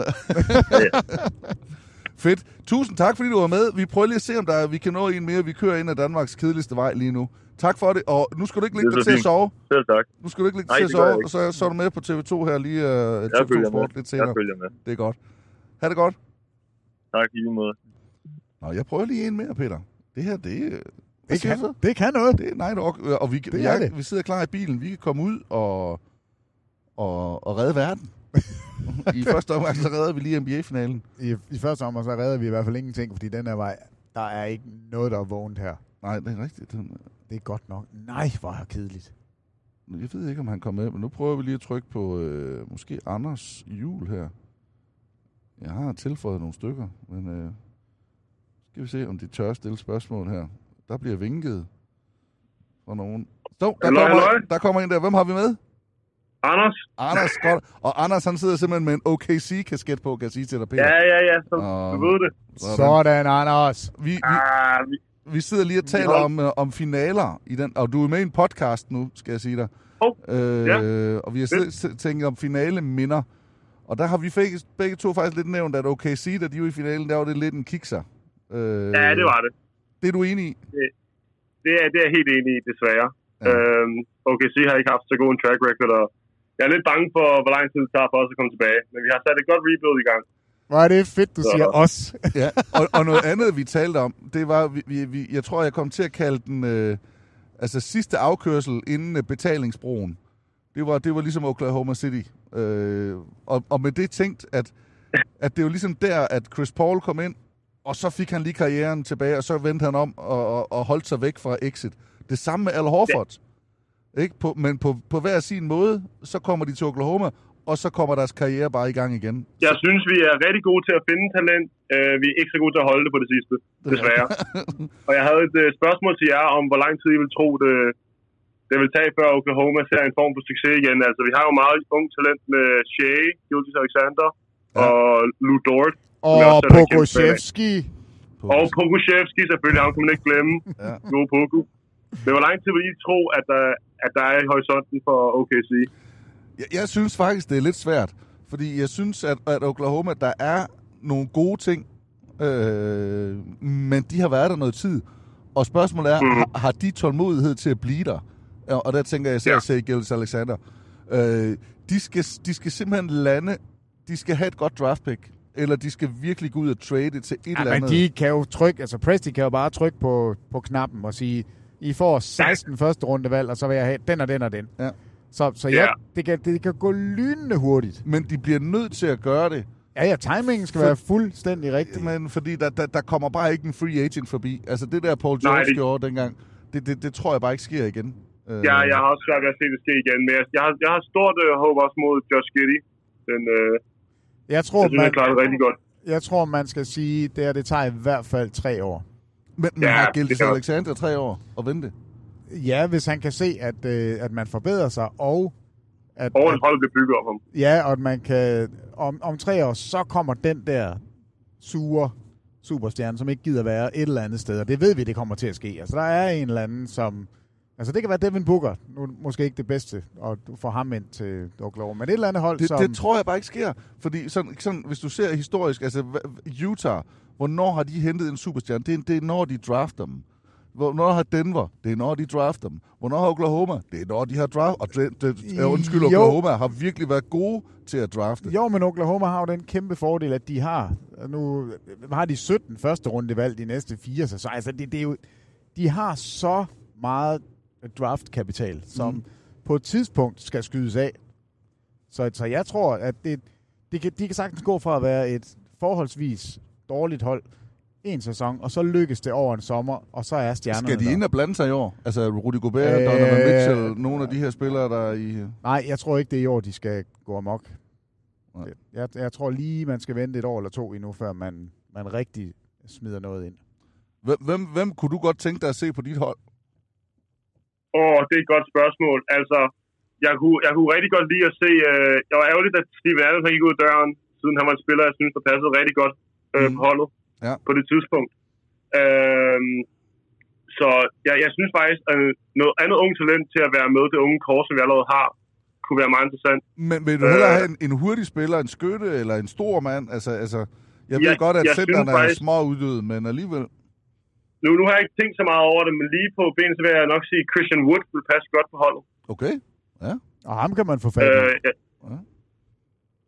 Fedt. Tusind tak, fordi du var med. Vi prøver lige at se, om der er, vi kan nå en mere. Vi kører ind ad Danmarks kedeligste vej lige nu. Tak for det. Og nu skal du ikke ligge dig så til at sove. Selv tak. Nu skal du ikke ligge Nej, dig til at jeg sove. Og så, så er du med på TV2 her lige uh, Jeg TV2 følger Sport med. lidt senere. Jeg følger med. Det er godt. Ha' det godt. Tak i lige måde. Nå, jeg prøver lige en mere, Peter. Det her, det er... Det kan, så? det kan noget. Det er Night Hawk, og vi, Det vi, er er, det. vi sidder klar i bilen. Vi kan komme ud og, og, og redde verden. I første omgang, så redder vi lige NBA-finalen. I, I første omgang, så redder vi i hvert fald ingenting, fordi den her vej, der er ikke noget, der er vågent her. Nej, det er rigtigt. Den- Det er godt nok. Nej, hvor er kedeligt. Jeg ved ikke, om han kommer med, men nu prøver vi lige at trykke på øh, måske Anders jul her. Jeg har tilføjet nogle stykker, men øh, skal vi se, om de tør stille spørgsmål her. Der bliver vinket fra nogen. Så, der, kommer, halløj. der kommer en der. Hvem har vi med? Anders? Anders, godt. Og Anders, han sidder simpelthen med en OKC-kasket på, kan jeg sige til dig, Peter. Ja, ja, ja. Så, Åh. du ved det. Sådan, Anders. Vi, vi, Ah, vi, vi sidder lige og taler om, øh, om finaler, i den, og du er med i en podcast nu, skal jeg sige dig. Hov, øh, ja. Og vi har siddet tænkt om finale minder. Og der har vi begge, begge to faktisk lidt nævnt, at OKC, da de var i finalen, der var det lidt en kikser. Øh, ja, det var det. Det er du enig i? Det er, det er jeg helt enig i, desværre. Ja. Ja. Øhm, OKC har ikke haft så god en track record, og jeg er lidt bange for, hvor lang tid det tager for os at komme tilbage. Men vi har sat et godt rebuild i gang. Er det fedt, du Så- siger os. Ja, og, og noget andet, vi talte om, det var, vi, vi, vi, jeg tror, jeg kom til at kalde den, øh, altså sidste afkørsel inden øh, betalingsbroen. Det var, det var ligesom Oklahoma City. Øh, og, og med det tænkt, at, at det var ligesom der, at Chris Paul kom ind, og så fik han lige karrieren tilbage, og så vendte han om og, og, og holdt sig væk fra exit. Det samme med Al Horford. Ja. Ikke? På, men på, på hver sin måde, så kommer de til Oklahoma, og så kommer deres karriere bare i gang igen. Jeg synes, vi er rigtig gode til at finde talent. Øh, vi er ikke så gode til at holde det på det sidste, desværre. og jeg havde et øh, spørgsmål til jer om, hvor lang tid I vil tro, det, det vil tage, før Oklahoma ser en form for succes igen. Altså, vi har jo meget ung talent med Shea, Gilgis Alexander Ja. og Lou Dort. Og. Pogoshevski. Og Pokushevski selvfølgelig, ham kan man ikke glemme. Ja. God Poku. Men hvor lang tid vil I tro, at der, at der er i horisonten for OKC? Jeg, jeg synes faktisk, det er lidt svært. Fordi jeg synes, at, at Oklahoma, der er nogle gode ting, øh, men de har været der noget tid. Og spørgsmålet er, mm. har, har de tålmodighed til at blive der? Og, og der tænker jeg især Ja. til Gilles Alexander. Øh, de, skal, de skal simpelthen lande, de skal have et godt draft pick, eller de skal virkelig gå ud og trade det til et eller Ja, men andet. de kan jo trykke, altså Presti kan jo bare trykke på, på knappen og sige, I får 16 første rundevalg, og så vil jeg have den og den og den. Ja. Så, så ja, Ja. det, kan, det kan gå lynende hurtigt. Men de bliver nødt til at gøre det, Ja, ja, timingen skal For- være fuldstændig rigtig. Men fordi der, der, der kommer bare ikke en free agent forbi. Altså det der Paul Nej, George det- gjorde dengang, det, det, det tror jeg bare ikke sker igen. Øh, Ja, jeg har også svært ved at se det ske igen. Men jeg, jeg, har, jeg har stort øh, håb også mod Josh Giddy. Den, øh, Jeg tror, jeg synes, man, klarer det rigtig godt. jeg tror, man skal sige, det, det tager i hvert fald tre år. Men, men Ja, har det Gilles Alexander tre år at vente? Ja, hvis han kan se, at, øh, at man forbedrer sig, og at, Og at, en hold bliver bygget op om. ja, og at man kan, om, om tre år, så kommer den der sure superstjerne, som ikke gider være et eller andet sted, og det ved vi, det kommer til at ske. Altså, der er en eller anden, som... Altså, det kan være Devin Booker, nu måske ikke det bedste, og du får ham ind til Oklahoma, men et eller andet hold, Det, som... det tror jeg bare ikke sker. Fordi sådan, sådan, hvis du ser historisk, altså Utah, hvornår har de hentet en superstjerne? Det er, det er når de drafter dem. Hvornår har Denver? Det er når de drafter dem. Hvornår har Oklahoma? Det er når de har draft. Og det, det, undskyld, Jo. Oklahoma har virkelig været gode til at drafte. Jo, men Oklahoma har jo den kæmpe fordel, at de har, nu har de 17 første runde valg de næste fire sæsoner. Altså, det, det er jo, de har så meget draftkapital, som mm. på et tidspunkt skal skydes af. Så, så jeg tror, at det, det kan, de kan sagtens gå fra at være et forholdsvis dårligt hold en sæson, og så lykkes det over en sommer, og så er stjernerne Skal de ind og blande sig i år? Altså Rudy Gobert, Øh, øh, Donovan Mitchell, nogle af de her spillere, der er i... Nej, jeg tror ikke, det er i år, de skal gå amok. Nej. Jeg, jeg tror lige, man skal vente et år eller to endnu, før man, man rigtig smider noget ind. Hvem, hvem, hvem kunne du godt tænke dig at se på dit hold? Åh, det er et godt spørgsmål. Altså, jeg kunne, jeg kunne rigtig godt lide at se... Øh, jeg var ærgerligt, at Steven Adams gik ud af døren, siden han var en spiller, jeg synes, der passede rigtig godt øh, Mhm. på holdet Ja. på det tidspunkt. Øh, så jeg, jeg synes faktisk, at noget andet ung talent til at være med, det unge kors, som vi allerede har, kunne være meget interessant. Men vil du hellere Øh. have en, en hurtig spiller, en skytte eller en stor mand? Altså, altså, jeg ved Jeg- godt, at centerne er faktisk- små uddøde, men alligevel... Nu, nu har jeg ikke tænkt så meget over det, men lige på benet, så vil jeg nok sige, at Christian Wood vil passe godt på holdet. Okay. Og ham kan man få fat i. Øh, ja. Ja.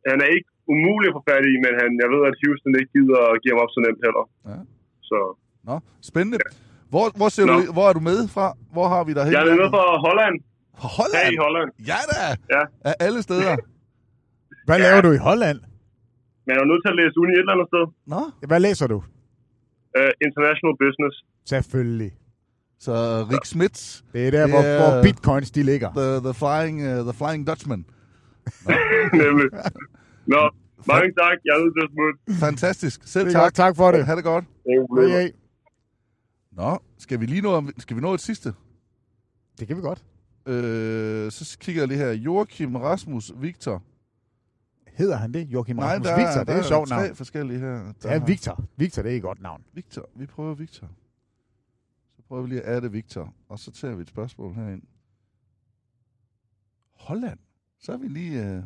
Han er ikke umulig at få fat i, men han, jeg ved, at Houston ikke gider at give ham op så nemt heller. Ja. Så Nå, spændende. Hvor, hvor, ser Nå. du, hvor er du med fra? Hvor har vi dig hen? jeg er nede fra Holland. Fra Holland? i Holland. Ja da! Ja. Af alle steder. Hvad laver du i Holland? Men jeg er nødt til at læse uni et eller andet sted. Nå, Hvad læser du? Uh, international Business. Selvfølgelig. så Rick Smits, Det er der, Det hvor, er- hvor bitcoins de ligger. the, the, flying, uh, the Flying Dutchman. Nemlig. Nå, mange tak. Jeg er nødt til at smutte. Fantastisk. Selv tak. godt. Tak for det. Ha' det godt. Hej, hej. Nå, skal vi lige nå, skal vi nå et sidste? Det kan vi godt. Øh, så kigger jeg lige her. Joachim Rasmus Victor. Hedder han det? Joachim Nej, Rasmus der, Victor. der Det er et sjovt tre navn. forskellige her. Det Der er har- Victor. Victor, det er et godt navn. Victor. Vi prøver Victor. Så prøver vi lige at adde Victor. Og så tager vi et spørgsmål herind. Holland. Så er vi lige... Øh...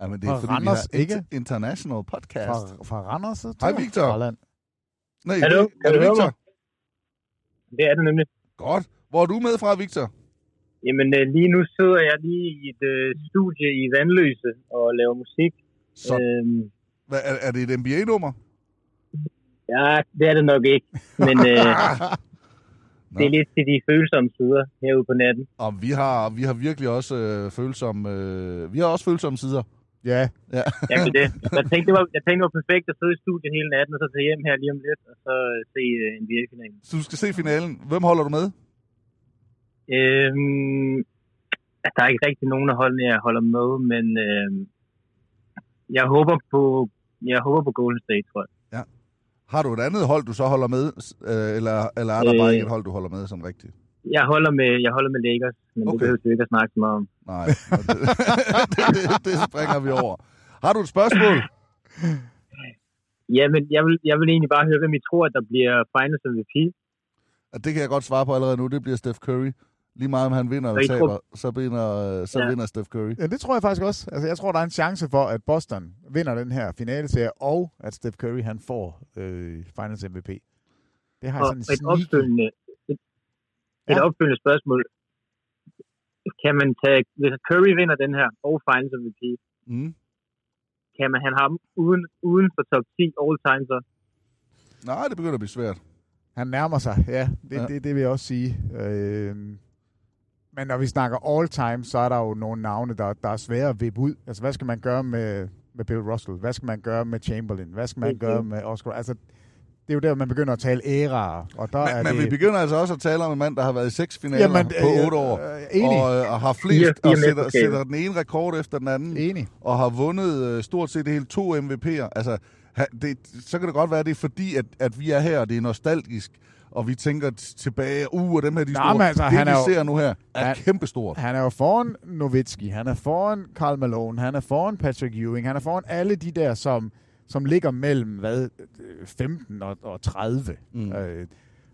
Jamen, det er Fra fordi, Randers, vi har ikke? inter- international podcast. Fra, fra Randers. så Hej. Victor. Holland. Nej, Hallo, kan er du høre Victor? mig? Det er det nemlig. Godt. Hvor er du med fra, Victor? Jamen, øh, lige nu sidder jeg lige i et øh, studie i Vandløse og laver musik. Så, Øhm, hvad, er, er det et NBA-nummer? ja, det er det nok ikke. Men øh, det er lidt til de følsomme sider herude på natten. Og vi har, vi har virkelig også øh, følsomme... Øh, vi har også følsomme sider. Ja, Ja. Jamen, det. Jeg tænkte, det var, jeg tænkte, det var perfekt at sidde i studiet hele natten, og så tage hjem her lige om lidt, og så øh, se øh, NBA-finalen. Så du skal se finalen. Hvem holder du med? Øhm, der er ikke rigtig nogen af holdene, jeg holder med, men øh, jeg håber på jeg håber på Golden State, tror jeg. Har du et andet hold, du så holder med? Øh, eller, eller er der Øh. bare ikke et hold, du holder med sådan rigtigt? Jeg holder med, jeg holder med Lakers, men okay. Det behøver vi ikke at snakke så meget om. Nej, det, det, det, det springer vi over. Har du et spørgsmål? Ja, men jeg vil, jeg vil egentlig bare høre, hvem I tror, at der bliver Finals MVP. Det kan jeg godt svare på allerede nu. Det bliver Steph Curry. Lige meget om han vinder eller I tror- taber, så, vinder, så Ja. vinder Steph Curry. Ja, det tror jeg faktisk også. Altså, jeg tror, der er en chance for, at Boston vinder den her finaleserie, og at Steph Curry han får øh, Finals MVP. Det har Og sådan en et sneaky... opfølgende, et, et Ja. opfølgende spørgsmål. Kan man tage, hvis Curry vinder den her, og Finals MVP, Mm. kan man have ham uden, uden for top 10 all time så? Nej, det begynder at blive svært. Han nærmer sig, ja. Det, Ja. ja. det, det vil jeg også sige. Øh, men når vi snakker all time, så er der jo nogle navne, der, der er svære at vippe ud. Altså, hvad skal man gøre med, med Bill Russell? Hvad skal man gøre med Chamberlain? Hvad skal man Mhm. gøre med Oscar? Altså, det er jo der, man begynder at tale æraer. Og der er Men, men det... vi begynder altså også at tale om en mand, der har været i seks finaler Jamen, på øh, otte år. øh, enig. Og, øh, og har flest, fire og sætter, mesterskaber. sætter den ene rekord efter den anden. Enig. og har vundet øh, stort set det hele to MVP'er. Altså, det, så kan det godt være, at det er fordi, at, at vi er her, og det er nostalgisk. Og vi tænker tilbage, uh, og dem her, de Nå, store. men altså, det, han vi er jo- ser nu her, er Han- kæmpestort. Han er jo foran Nowitzki, han er foran Karl Malone, han er foran Patrick Ewing, han er foran alle de der, som, som ligger mellem hvad, øh, 15 og, og 30. Mm. Øh,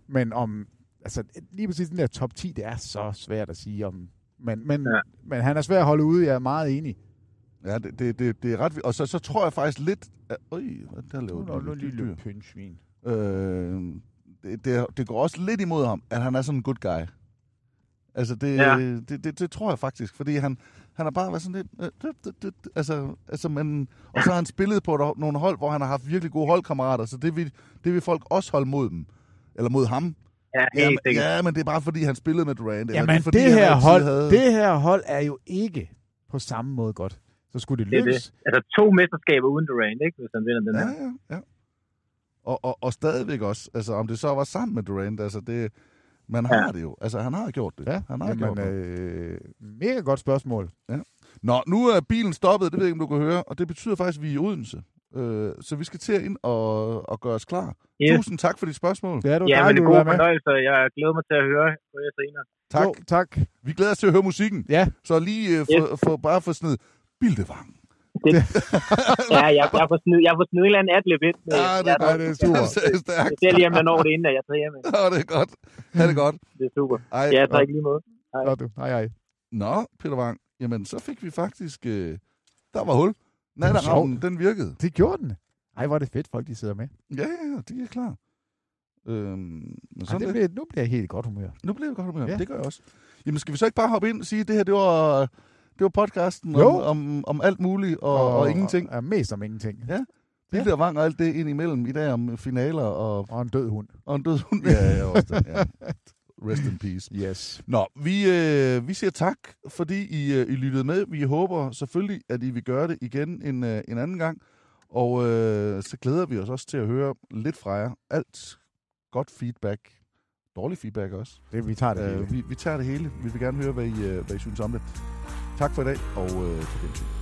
men om, altså lige præcis den der top 10, det er så svært at sige om. Men, men, ja. Men han er svær at holde ude, jeg er meget enig. Ja, det, det, det, det er ret vildt. Og så, så tror jeg faktisk lidt... At, øj, hvad der laver Nu er der lille lille dyr. pynsvin. Øh, det, det, det går også lidt imod ham, at han er sådan en good guy. Altså, det, Ja. det, det, det tror jeg faktisk, fordi han, han har bare været sådan lidt... Øh, det, det, det, altså, altså, men, og så har han spillet på et- nogle hold, hvor han har haft virkelig gode holdkammerater, så det vil, det vil folk også holde mod dem. Eller mod ham. Ja, helt Jamen, sikkert. ja, men det er bare fordi, han spillede med Durant. eller Jamen, er, fordi, det, han her hold, havde- det her hold er jo ikke på samme måde godt. Så skulle det Det er lykkes. det. Altså to mesterskaber uden Durant, ikke? Hvis han vinder den Ja, her. ja, ja. Og, og, og stadigvæk også, altså om det så var sammen med Durant, altså det, man har Ja. det jo. Altså han har gjort det. Ja, han har gjort jamen, det. øh, mega godt spørgsmål. Nå, nu er bilen stoppet, det ved jeg ikke, om du kan høre, og det betyder faktisk, at vi er i Odense. Øh, så vi skal til ind og, og gøre os klar. Yes. Tusind tak for dit spørgsmål. Det er du Ja, men det du er god fornøjelse. Jeg glæder mig til at høre på jer senere. Tak. Jo, tak. Vi glæder os til at høre musikken. Ja, Så lige øh, for, for, bare for sådan noget Bildevang. Ja, jeg, jeg får snedet, jeg får eller anden adlib ind. Ja, det, ja, det er super. Det er stærkt. Jeg ser lige, om jeg når det inden, at jeg tager hjem. Åh, det er godt. Ha' det godt. Det er super. Ej, Ja, tak lige måde. Godt, du. Hej, hej. Nå, Peter Wang. Jamen, så fik vi faktisk... Øh, der var hul. Natteravnen, den virkede. Det gjorde den. Ej, hvor er det fedt, folk de sidder med. Ja, ja, ja, det er klart. Øhm, men Ej, sådan det det, bliver, nu bliver jeg helt godt humør. nu bliver vi godt Ja. ja. Det gør jeg også. Jamen, skal vi så ikke bare hoppe ind og sige, at det her, det var, det var podcasten om, om, om alt muligt og, og, og ingenting. Og, er mest om ingenting. Ja. Det der vang og alt det ind imellem i dag om finaler og, Og en død hund. og en død hund. Ja, ja, også den, ja. Rest in peace. Yes. Nå, vi, øh, vi siger tak, fordi I, øh, I lyttede med. Vi håber selvfølgelig, at I vil gøre det igen en, øh, en anden gang. Og øh, så glæder vi os også til at høre lidt fra jer. Alt godt feedback. Dårlig feedback også. Det, vi tager det hele. Øh, vi, vi tager det hele. Vi vil gerne høre, hvad I, øh, hvad I synes om det. Tak for i dag, og øh, på gensyn.